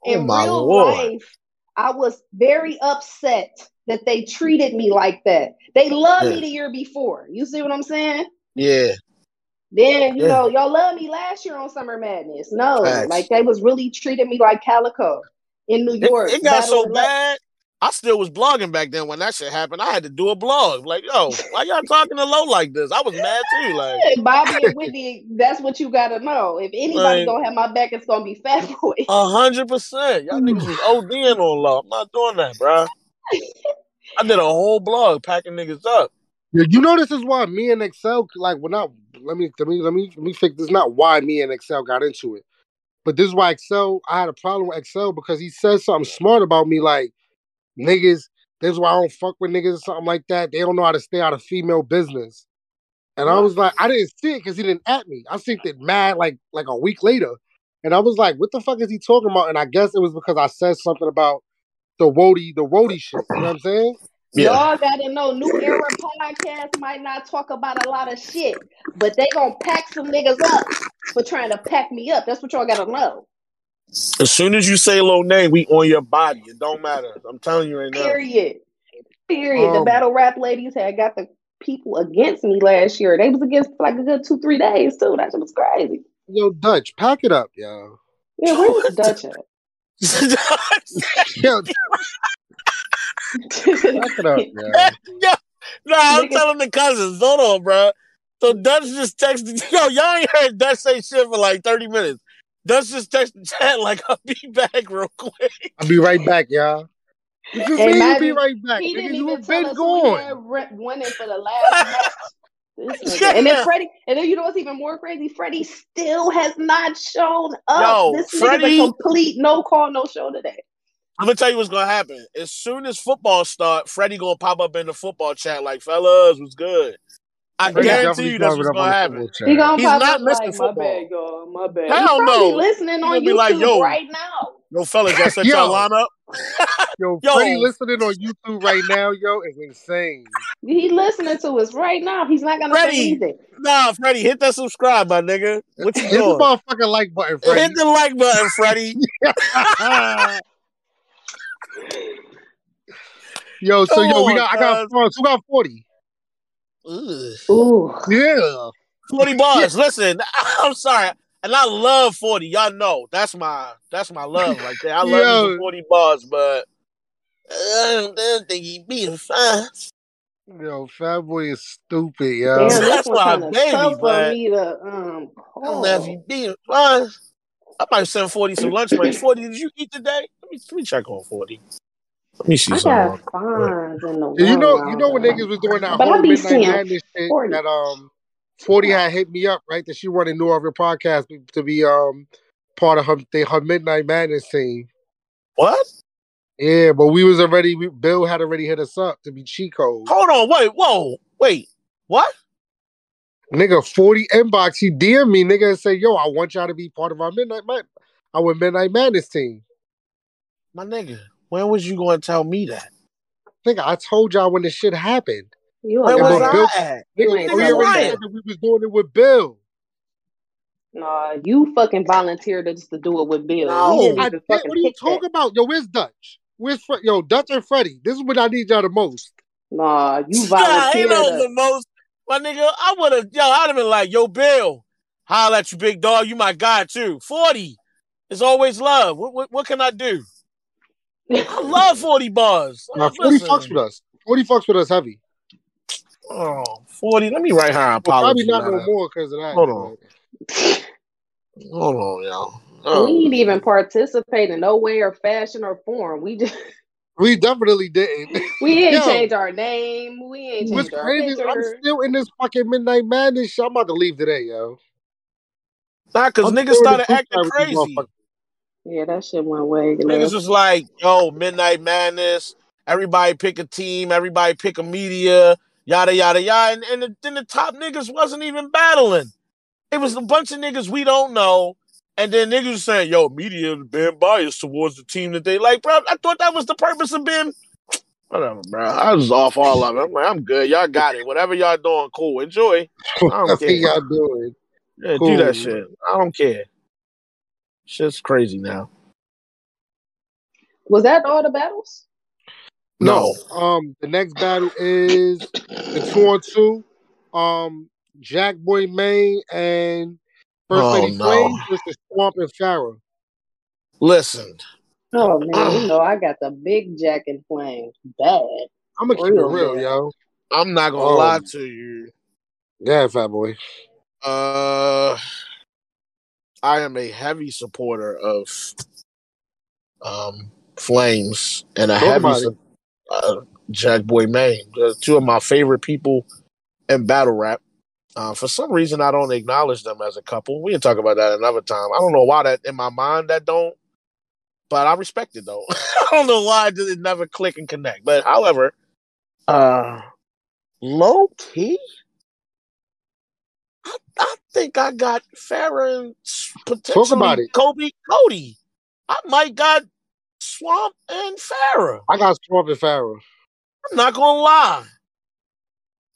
in Oh my real lord. life, I was very upset that they treated me like that. They loved me the year before. You see what I'm saying? Yeah, Then you Yeah. know y'all loved me last year on Summer Madness. No, Facts. like they was really treating me like Calicoe in New York. it got so bad. I still was blogging back then when that shit happened. I had to do a blog. Like, yo, why y'all talking to low like this? I was mad too. Like, Bobby and Whitney, that's what you gotta know. If anybody Like- gonna have my back, it's gonna be Fat Boy. a hundred percent. Y'all niggas was ODing on low. I'm not doing that, bro. I did a whole blog packing niggas up. Yeah, you know this is why me and Excel like we're not let me let me let me let me fix this not why me and Excel got into it. But this is why Excel I had a problem with Excel because he said something smart about me like niggas, this is why I don't fuck with niggas or something like that. They don't know how to stay out of female business. And I was like, I didn't see it because he didn't at me. I synced it mad like like a week later. And I was like, what the fuck is he talking about? And I guess it was because I said something about the Wody, the Wody shit. You know what I'm saying? Yeah. Y'all gotta know New Era podcast might not talk about a lot of shit, but they gonna pack some niggas up for trying to pack me up. That's what y'all gotta know. As soon as you say low name, we on your body. It don't matter. I'm telling you right now. Period. Period. the Um, battle rap ladies had got the people against me last year. They was against for like a good two, three days too. That shit was crazy. Yo, Dutch, pack it up, yo. Yeah, where was Dutch at? Yo, pack it up, yo. yeah. Nah, I'm Nigga. telling the cousins. Hold on, bro. So Dutch just texted. Yo, y'all ain't heard Dutch say shit for like 30 minutes. Dutch just texted chat like, I'll be back real quick. I'll be right back, y'all. What you Hey, mean Maddie, be right back? He didn't you even have tell been us who he had gone. re- winning for the last match. This nigga. And then Yeah. Freddie, and then you know what's even more crazy? Freddie still has not shown up. Yo, this Freddie- nigga's a complete no call, no show today. I'm gonna tell you what's gonna happen. As soon as football start, Freddie gonna pop up in the football chat like, fellas, what's good? I Freddie guarantee you that's throwing what's up gonna the happen. football chat. He gonna He's pop not up missing like my football. bad, y'all. My bad. Hell He's probably no. listening He on gonna like, YouTube yo. right now. Yo, fellas, y'all set Yo. y'all line up. Yo, Yo. Freddie listening on YouTube right now, yo, is insane. He listening to us right now. He's not gonna Freddie. say anything. Nah, Freddie, hit that subscribe, my nigga. What you Hit the doing? motherfucking like button, Freddie. Hit the like button, Freddie. yo, so Come yo, we on, got I got cuz. Fonz. Who got 40? Ugh. Ooh. Yeah. 40 bars. Listen, I'm sorry. And I love 40. Y'all know. That's my that's my love right there. I love Yo. 40 bars, but I don't think he being fine. Yo, Fat Boy is stupid, yo. Damn, That's one my kind baby, tough for but- me to um I don't know if he call. being fine. I might send 40 some lunch money. 40, did you eat today? Let me, let me check on 40. Let me see I got fines in the Yeah, you know, one you know when niggas was doing that But whole midnight seeing madness shit 40. that um forty had hit me up right that she wanted New Era podcast to be um part of her they, her midnight madness team. What? Yeah, but we was already we, Bill had already hit us up to be Chico. Hold on. Wait. Whoa. Wait. What? Nigga, forty inbox. He DM me, nigga, and say, "Yo, I want y'all to be part of our midnight mad our midnight madness team." My nigga. When was you going to tell me that? Nigga, I told y'all when this shit happened. You Where ain't Yeah, was but lying. Bill- I at? You Nigga, we niggas telling already lying. said that we was doing it with Bill. Nah, you fucking volunteered just to do it with Bill. No, we didn't I even did. fucking What are you pick that. talking about? Yo, where's Dutch? Where's Fre- yo Dutch and Freddie? This is what I need y'all the most. Nah, you Yeah, volunteered ain't no us. the most. My nigga, I would have, yo, I'd have been like, yo, Bill, holla at you, big dog. You my guy, too. 40 is always love. What, what, what can I do? I love 40 bars. Now, Uh, forty listen. fucks with us. Forty fucks with us heavy. Oh, 40. Let me write her an Well, apology probably not no more because of that. Hold on. Hold on, yo. we Oh. ain't even participate in no way or fashion or form. We just We definitely didn't. we ain't Yo. change our name. We ain't What's change our crazy is I'm still in this fucking midnight madness shit. I'm about to leave today, yo. Nah, because I'm niggas still in the started acting fly with these crazy. Motherfuckers. Yeah, that shit went way Niggas was like, yo, Midnight Madness. Everybody pick a team. Everybody pick a media. Yada, yada, yada. And, and the, then the top niggas wasn't even battling. It was a bunch of niggas we don't know. And then niggas was saying, yo, media being biased towards the team that they like. Bro, I thought that was the purpose of being. Whatever, bro. I was off all of it. I'm like, I'm good. Y'all got it. Whatever y'all doing, cool. Enjoy. I don't care. y'all doing. Yeah, do that shit. I don't care. Shit's crazy now. Was that all the battles? No. Um, the next battle is the two on two. Um, Jack Boy Maine and First Oh, Lady no. Flames versus Swamp and Farrah. Listen, Oh man, you know I got the big Jack and Flame. Bad. I'm gonna keep it Real real, bad. yo. I'm not gonna Um, lie to you. Yeah, Fat Boy. Uh, I am a heavy supporter of um Flames and a heavy su- uh, Jack Boy Maine. They're two of my favorite people in battle rap. Uh, for some reason, I don't acknowledge them as a couple. We can talk about that another time. I don't know why that in my mind that don't, but I respect it though. I don't know why it did never click and connect. But however, uh, low key, think I got Farrah and s- potentially about it. Kobe Cody. I might got Swamp and Farrah. I got Swamp and Farrah. I'm not gonna lie.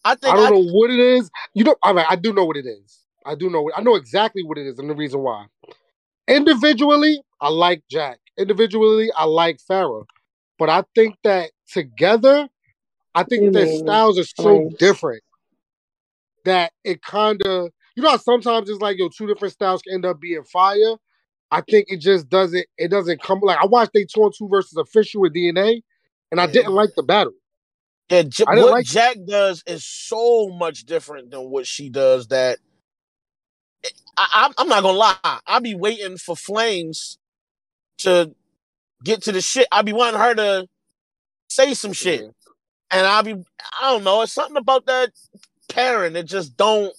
I think I don't I, know what it is. You know, I mean, I do know what it is. I do know. I know exactly what it is and the reason why. Individually, I like Jack. Individually, I like Farrah. But I think that together, I think You their styles are so Flames. different that it kind of, you know, how sometimes it's like yo, two different styles can end up being fire. I think it just doesn't. It doesn't come like I watched they two on two versus official with DNA, and I Yeah. didn't like the battle. Yeah, J- I what like- Jack does is so much different than what she does that eh, I, I'm, I'm not gonna lie. I'll be waiting for Flames to get to the shit. I'll be wanting her to say some shit, and I'll be I don't know. It's something about that pairing that just don't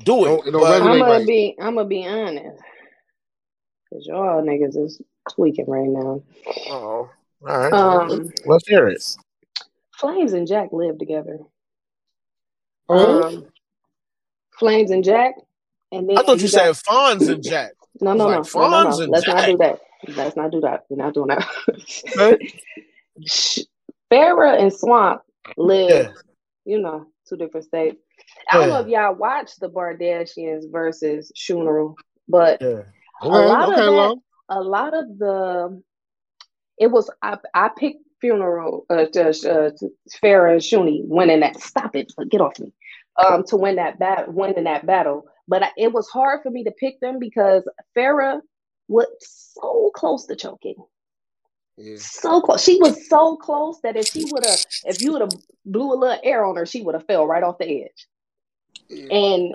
do it. Don't- it don't But- resonate. I'm gonna right. be I'm gonna be honest. Cause y'all niggas is tweaking right now. oh, all right, Um let's hear it. Flames and Jack live together. Oh, Um Flames and Jack. And then I thought you, you said got- Fonz and Jack. no, no, no, like no, no, no. Fonz and Let's not do that. Let's not do that. We're not doing that. Okay. Farrah and Swamp live, Yeah. you know, two different states. I don't know if y'all watched the Bardashians versus Funeral, but Yeah. a lot okay, of that, Lo. a lot of the, it was I, I picked Funeral, uh, to, uh, to Farrah and Shuni winning that. Stop it! Get off me. Um, to win that bat, winning that battle, but I, it was hard for me to pick them because Farrah was so close to choking. Yeah. So close. She was so close that if she would have, if you would have blew a little air on her, she would have fell right off the edge. And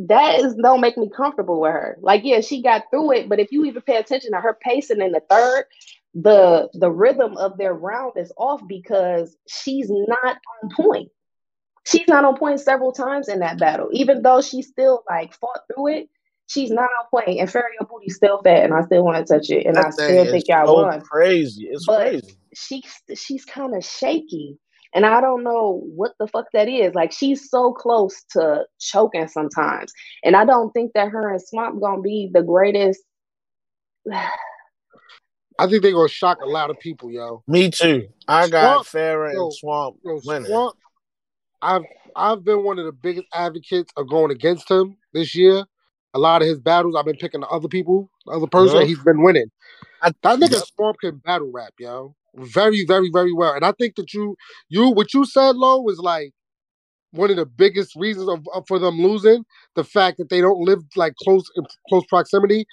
that is don't make me comfortable with her. Like, yeah, she got through it, but if you even pay attention to her pacing in the third, the the rhythm of their round is off because she's not on point. She's not on point several times in that battle, even though she still like fought through it. She's not on point, and Ferry Booty's still fat, and I still want to touch it, and I That thing still think y'all so won crazy. It's But- crazy. she's she's kind of shaky and i don't know what the fuck that is like she's so close to choking sometimes and i don't think that her and swamp gonna be the greatest I think they're gonna shock a lot of people, yo. Me too. I got Farrah and Swamp Yo, winning. Swamp, I've I've been one of the biggest advocates of going against him this year. A lot of his battles, I've been picking the other people, the other person. Yeah. and He's been winning. I- that nigga Yep. Swamp can battle rap, yo. Very, very, very well. And I think that you, you, what you said, Lo, was like one of the biggest reasons of, of- for them losing. The fact that they don't live like close in close proximity,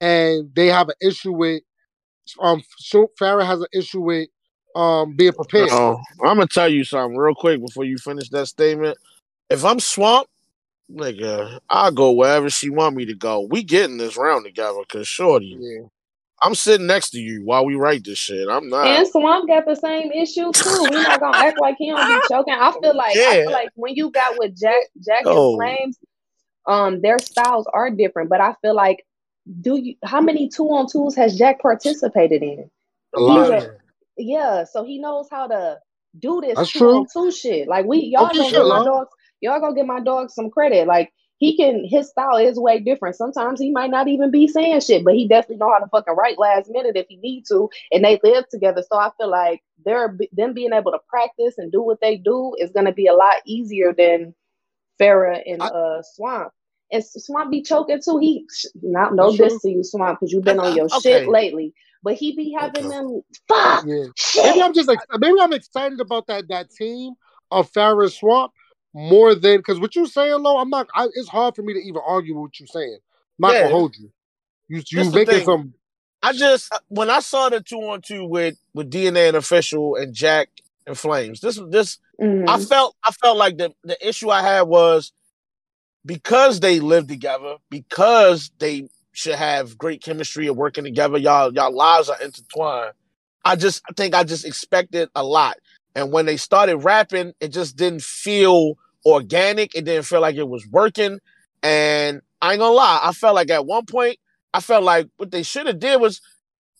and they have an issue with. Um, Sho- Farrah has an issue with um being prepared. No, I'm gonna tell you something real quick before you finish that statement. If I'm Swamp, nigga, I'll go wherever she want me to go. We getting this round together, cause shorty, Yeah. I'm sitting next to you while we write this shit. I'm not. and swamp got the same issue too we're not gonna act like he don't be choking i feel like i feel like when you got with jack jack Oh. and flames um their styles are different but i feel like do you how many two on twos has jack participated in A lot. A- yeah, so he knows how to do this That's two true. on two shit. Like we y'all Okay, gonna sure, my dogs y'all gonna give my dog some credit. Like he can his style is way different. Sometimes he might not even be saying shit, but he definitely know how to fucking write last minute if he need to. And they live together, so I feel like they're them being able to practice and do what they do is gonna be a lot easier than Farrah and uh Swamp. And Swamp be choking too. He not no true. diss to you, Swamp, because you've been on your Okay. shit lately. But he be having Okay. them fuck Yeah. shit. Maybe I'm just ex- maybe I'm excited about that that team of Farrah Swamp more than because what you saying, Lo, I'm not. I, it's hard for me to even argue with what you're saying. I'm not Yeah. gonna hold you. You you That's making some. I just when I saw the two on two with with DNA and official and Jack and Flames. This this Mhm. I felt I felt like the the issue I had was because they live together, because they should have great chemistry and working together. Y'all y'all lives are intertwined. I just I think I just expected a lot, and when they started rapping, it just didn't feel organic. It didn't feel like it was working, and I ain't gonna lie. I felt like at one point, I felt like what they should have did was.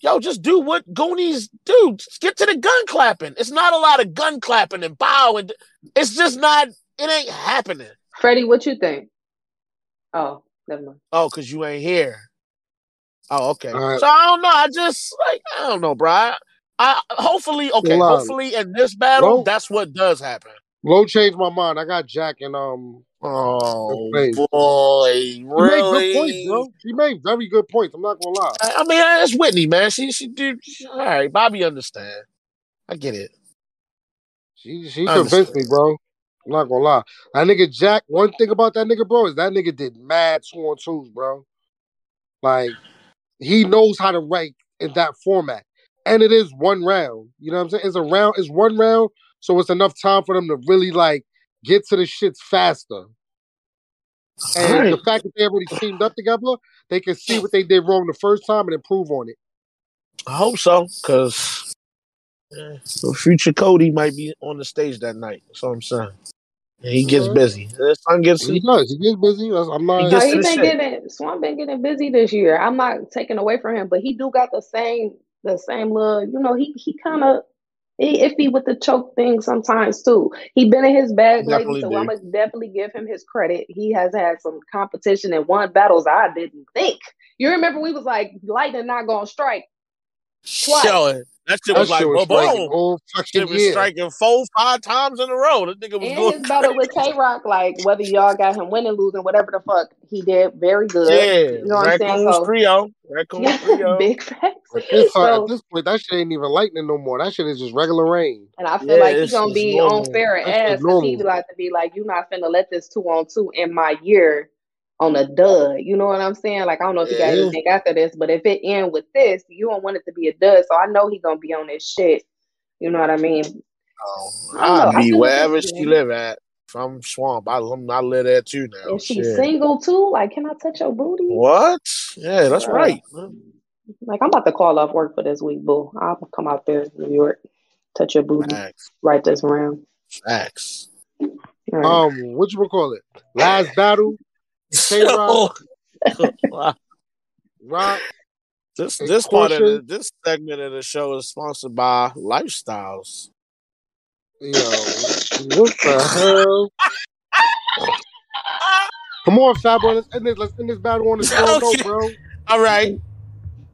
Yo, just do what Goonies do. Just get to the gun clapping. It's not a lot of gun clapping and bow and it's just not. It ain't happening. Freddie, what you think? Oh, never mind. Oh, cause you ain't here. Oh, okay. All right. So I don't know. I just like I don't know, bro. I, hopefully okay. Hopefully in this battle, well- that's what does happen. Lo changed my mind. I got Jack and um. Oh boy, He made really? good points, bro. He made very good points. I'm not gonna lie. I, I mean, it's Whitney, man. She she do all right. Bobby understand. I get it. She she I convinced me, bro. I'm not gonna lie. That nigga Jack. One thing about that nigga, bro, is that nigga did mad two on twos, bro. Like he knows how to write in that format, and it is one round. You know what I'm saying? It's a round. It's one round, so it's enough time for them to really like get to the shits faster. And Right. the fact that they already teamed up together, they can see what they did wrong the first time and improve on it. I hope so, cause eh, the future Cody might be on the stage that night. That's what I'm saying. And he gets Mhm. busy. His son gets He does. He gets busy. I'm not. He No, he been shit. getting Swamp been getting busy this year. I'm not taking away from him, but he do got the same the same little. You know, he he kind of he iffy with the choke thing sometimes too. He been in his bag lately, so do. I must definitely give him his credit. He has had some competition and won battles I didn't think. You remember we was like lightning not gonna strike. Twice. Yo, that shit That was like, shit was boom, striking boom. Shit was year. striking four, five times in a row. That nigga was And going his battle with K Rock, like whether y'all got him winning, losing, whatever the fuck, he did very good. Yeah, You know what I'm saying? So- trio. Raccoons trio. Big facts. At this, So- at this point, that shit ain't even lightning no more. That shit is just regular rain. And I feel Yeah, like he's gonna be normal. on fair That's ass just because he normal. like to be like, you're not finna let this two on two in my year on a dud. You know what I'm saying? Like I don't know if you got Yeah. anything after this, but if it end with this, you don't want it to be a dud. So I know he's gonna be on this shit. You know what I mean? Oh, I don't know. I I'll be wherever she live at. From Swamp, I, I'm I live there too now. If she's Shit. single too, like, can I touch your booty? What? Yeah, that's Bruh. right. Like I'm about to call off work for this week, boo. I'll come out there, to New York, touch your booty Facts. right this round. Facts. Right. Um, what you call it? Last battle, Tay-Roc. Wow. Rock. This this part of the, this segment of the show is sponsored by Lifestyles. Yo, what the hell? Come on, Fabo. Let's end this. Let's end this battle on the strong note, Okay. bro. All right.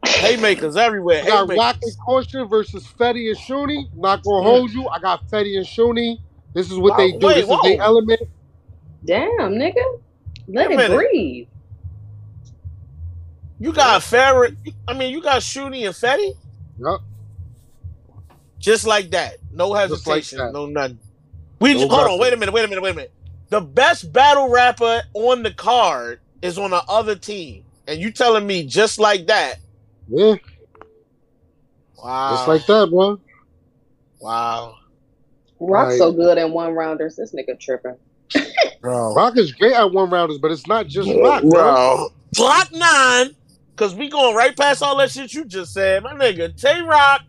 Haymakers everywhere. We got Haymakers. Rock and Caution versus Fetty and Shuni. Not gonna hmm. hold you. I got Fetty and Shuni. This is what they do. wait, this is whoa. the element. Damn, nigga. Let Wait a it minute. breathe. You got Farrah. I mean, you got Shuni and Fetty. Yup. Just like that. No Just like hesitation. that. No nothing. We No hold on. Wait a minute. Wait a minute. Wait a minute. The best battle rapper on the card is on the other team, and you telling me just like that? Yeah, Wow. just like that, bro. Wow, Rock's Like- so good in one rounders. This nigga tripping. Bro. Rock is great at one rounders, but it's not just Rock, bro. bro. Block nine, because we going right past all that shit you just said. My nigga, Tay Roc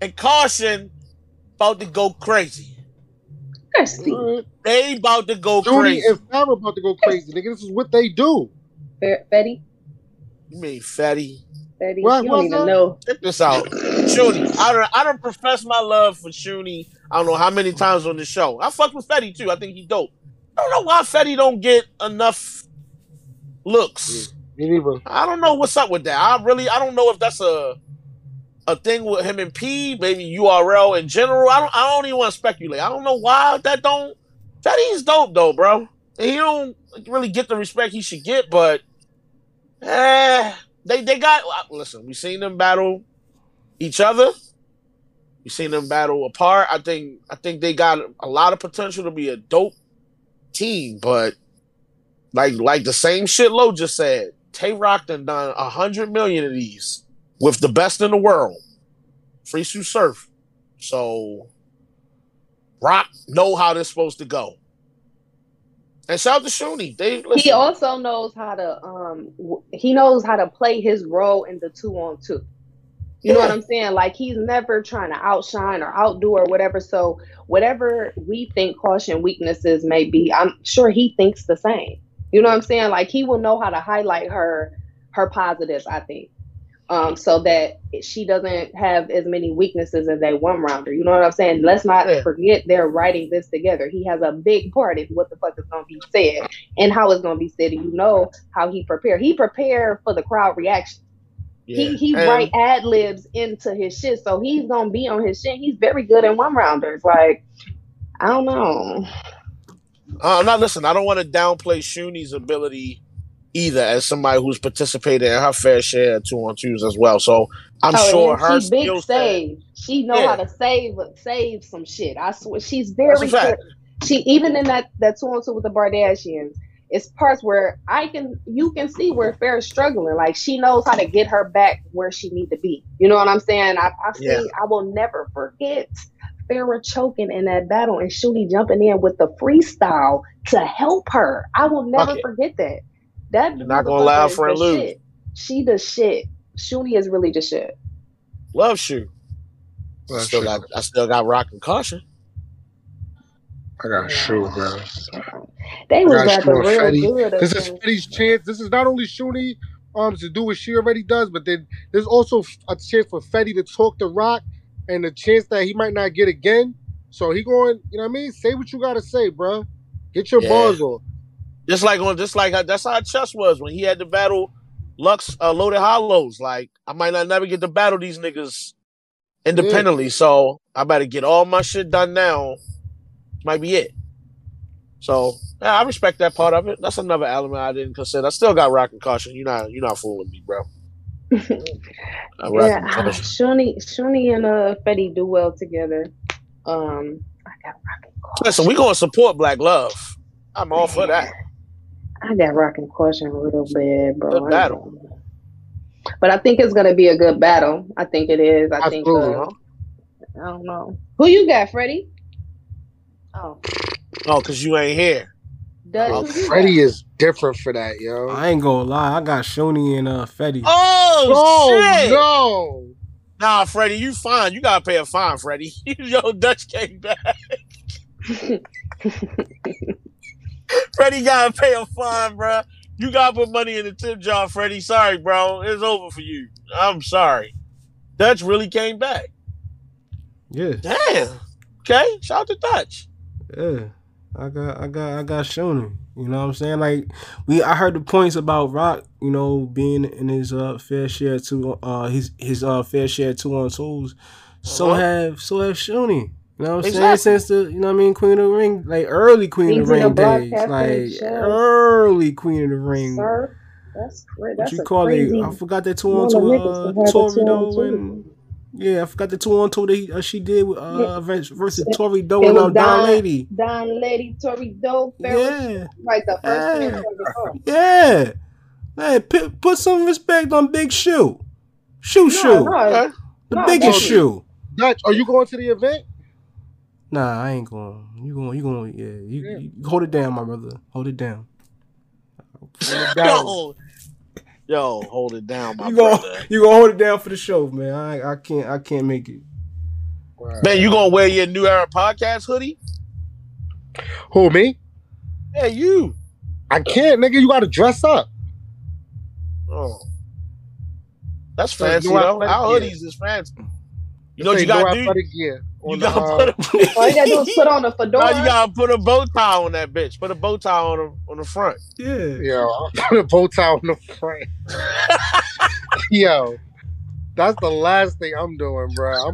and Caution about to go crazy. Let's see. Alright. They about to go Judy crazy. and Farrah about to go crazy, nigga. This is what they do. Fe- Fetty, You mean fatty? Fatty. What- you don't even that? know. Check this out. Shuni. I don't I don't profess my love for Shuni. I don't know how many times on the show. I fuck with Fetty too. I think he dope. I don't know why Fetty don't get enough looks. Me neither. I don't know what's up with that. I really I don't know if that's a a thing with him and P, maybe URL in general. I don't I don't even want to speculate. I don't know why that don't Fetty's dope though, bro. And he don't really get the respect he should get, but eh, they they got listen, we seen them battle each other. We seen them battle apart. I think I think they got a lot of potential to be a dope team, but like like the same shit Lo just said, Tay Roc done done a hundred million of these with the best in the world. Free Sue Surf. So Rock know how this supposed to go. And shout out to Shuni. They listen, He also knows how to um he knows how to play his role in the two on two. You know what I'm saying? Like he's never trying to outshine or outdo or whatever. So whatever we think caution weaknesses may be, I'm sure he thinks the same. You know what I'm saying? Like he will know how to highlight her her positives, I think. Um, so that she doesn't have as many weaknesses as a one rounder. You know what I'm saying? Let's not Yeah. forget they're writing this together. He has a big part in what the fuck is gonna be said and how it's gonna be said. And you know how he prepared. He prepared for the crowd reaction. Yeah. He he And- write ad libs into his shit, so he's gonna be on his shit. He's very good in one rounders. Like I don't know. Uh, now listen, I don't want to downplay Shuni's ability either as somebody who's participated in her fair share of two on twos as well. So I'm Oh, sure and her she big skill set. save. She know Yeah. how to save save some shit. I swear she's very good. She even in that that two on two with the Bardashians, it's parts where I can you can see where Fair's struggling. Like she knows how to get her back where she need to be. You know what I'm saying? I I see. Yeah. I will never forget Farrah choking in that battle and Shuni jumping in with the freestyle to help her. I will never Fuck it. forget that. That You're not gonna allow motherfucker is friend the lose. shit. She the shit. Shuni is really the shit. Love Shoe. Love still Shoe. got I still got rock and caution. I got shoe, bro. They was got rapping real Fetty. good. This is against- Fetty's chance. This is not only Shuni um to do what she already does, but then there's also a chance for Fetty to talk to Rock and the chance that he might not get again. So he going, you know what I mean? Say what you gotta say, bro. Get your Yeah. bars on. Just like on, just like that's how chess was when he had to battle Lux uh, Loaded Hollows. Like I might not never get to battle these niggas independently, so I better get all my shit done now. Might be it. So yeah, I respect that part of it. That's another element I didn't consider. I still got rock and caution. You're not, you're not fooling me, bro. Yeah, Shuni and uh Fetty do well together. Um, I got rock and caution. Listen, we gonna support Black Love. I'm all for that. I got rock and caution real bad, bro. Good battle. But I think it's gonna be a good battle. I think it is. I think. Uh, I don't know who you got, Freddie. Oh, Oh, cause you ain't here. Dutch. Yo, Freddie is different for that, yo. I ain't gonna lie, I got Shuni and uh Fetty. Oh, Oh shit! no! Nah, Freddie, you fine. You gotta pay a fine, Freddie. Yo, Dutch came back. Freddie gotta pay a fine, bro. You gotta put money in the tip jar, Freddie. Sorry, bro. It's over for you. I'm sorry. Dutch really came back. Yeah, Damn. Okay. Shout out to Dutch. Yeah. I got I got I got Shuni. You know what I'm saying? Like we I heard the points about Rock, you know, being in his uh fair share to uh his his uh fair share two on twos. So Uh-huh. have so have Shuni. You know what I'm Exactly. saying? Since the you know what I mean, Queen of the Ring, like early Queen of the in Ring the days. Like early Queen of the Ring. Sir, that's great. what That's you call crazy. it? I forgot that two on two uh, to have a Tori two-on-two. Doe and yeah, I forgot the two on two that he, uh, she did with uh versus, versus It- Tori Doe and uh, Don Don- Lady. Don Lady, Tori Doe, Ferris, Yeah, like the first Yeah. man yeah. Hey, put, put some respect on Big Shoe. Shoe No, Shoe, no, Okay. the no, biggest definitely. shoe. Dutch, are you going to the event? Nah, I ain't going. You going? You going? Yeah, you, Yeah. you hold it down, my brother. Hold it down. Yo, yo, hold it down, my You gonna brother. you gonna hold it down for the show, man. I I can't I can't make it. Man, you gonna wear your New Era podcast hoodie? Who me? Yeah, you. I can't, nigga. You got to dress up. Oh. That's There's fancy no though. athletic Our gear. hoodies is fancy. You know what you gotta no do? athletic gear You the, gotta uh, put a, All you gotta do is put on a fedora. Now you gotta put a bow tie on that bitch. Put a bow tie on the on the front. Yeah. Yo, I'll put a bow tie on the front. Yo, that's the last thing I'm doing, bro. I'm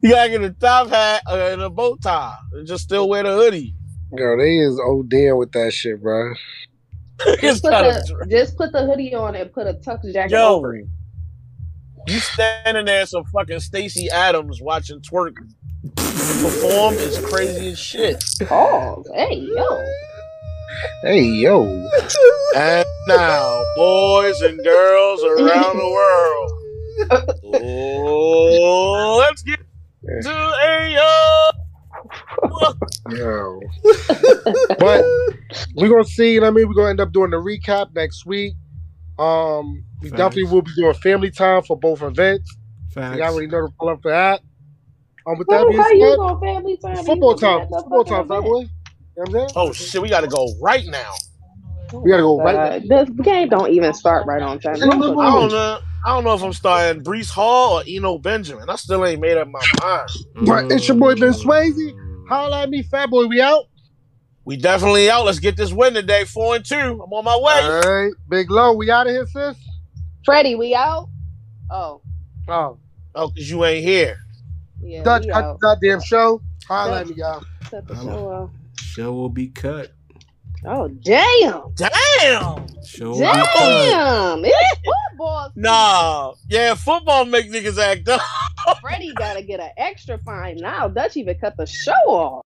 You gotta get a top hat and a bow tie, and just still wear the hoodie. yo, they is ODing with that shit, bro. Just put, the, just put the hoodie on and put a tux jacket Yo. over it. You standing there, some fucking Stacy Adams watching twerk perform is crazy as shit. Oh, hey, yo. Hey, yo. And now, boys and girls around the world, oh, let's get to a Yo. but we're gonna see, you know what I mean? We're gonna end up doing the recap next week. Um, we Facts. definitely will be doing family time for both events. Facts. You already know to pull up for that. Um, with that How, being you said, going family time? Football time, be at the football time, fat boy. You know what I'm saying? Oh shit, we gotta go right now. We gotta go right Uh, the game don't even start right on time. I don't know. I don't know. I don't know if I'm starting Breece Hall or Eno Benjamin. I still ain't made up my mind. But it's your boy, Ben Swayze. Holla at me, fat boy. We out. We definitely out. Let's get this win today. Four and two. I'm on my way. All right, Big Low. We out of here, sis. Freddie, we out? Oh, Oh, Oh, cause you ain't here. yeah, Dutch, we cut out. the goddamn show. Holla at me, y'all. Cut the show off. Show will be cut. Oh, damn. Damn. Show will be cut. Damn. It's football. season. Nah. Yeah, football make niggas act up. Freddie got to get an extra fine now. Dutch even cut the show off.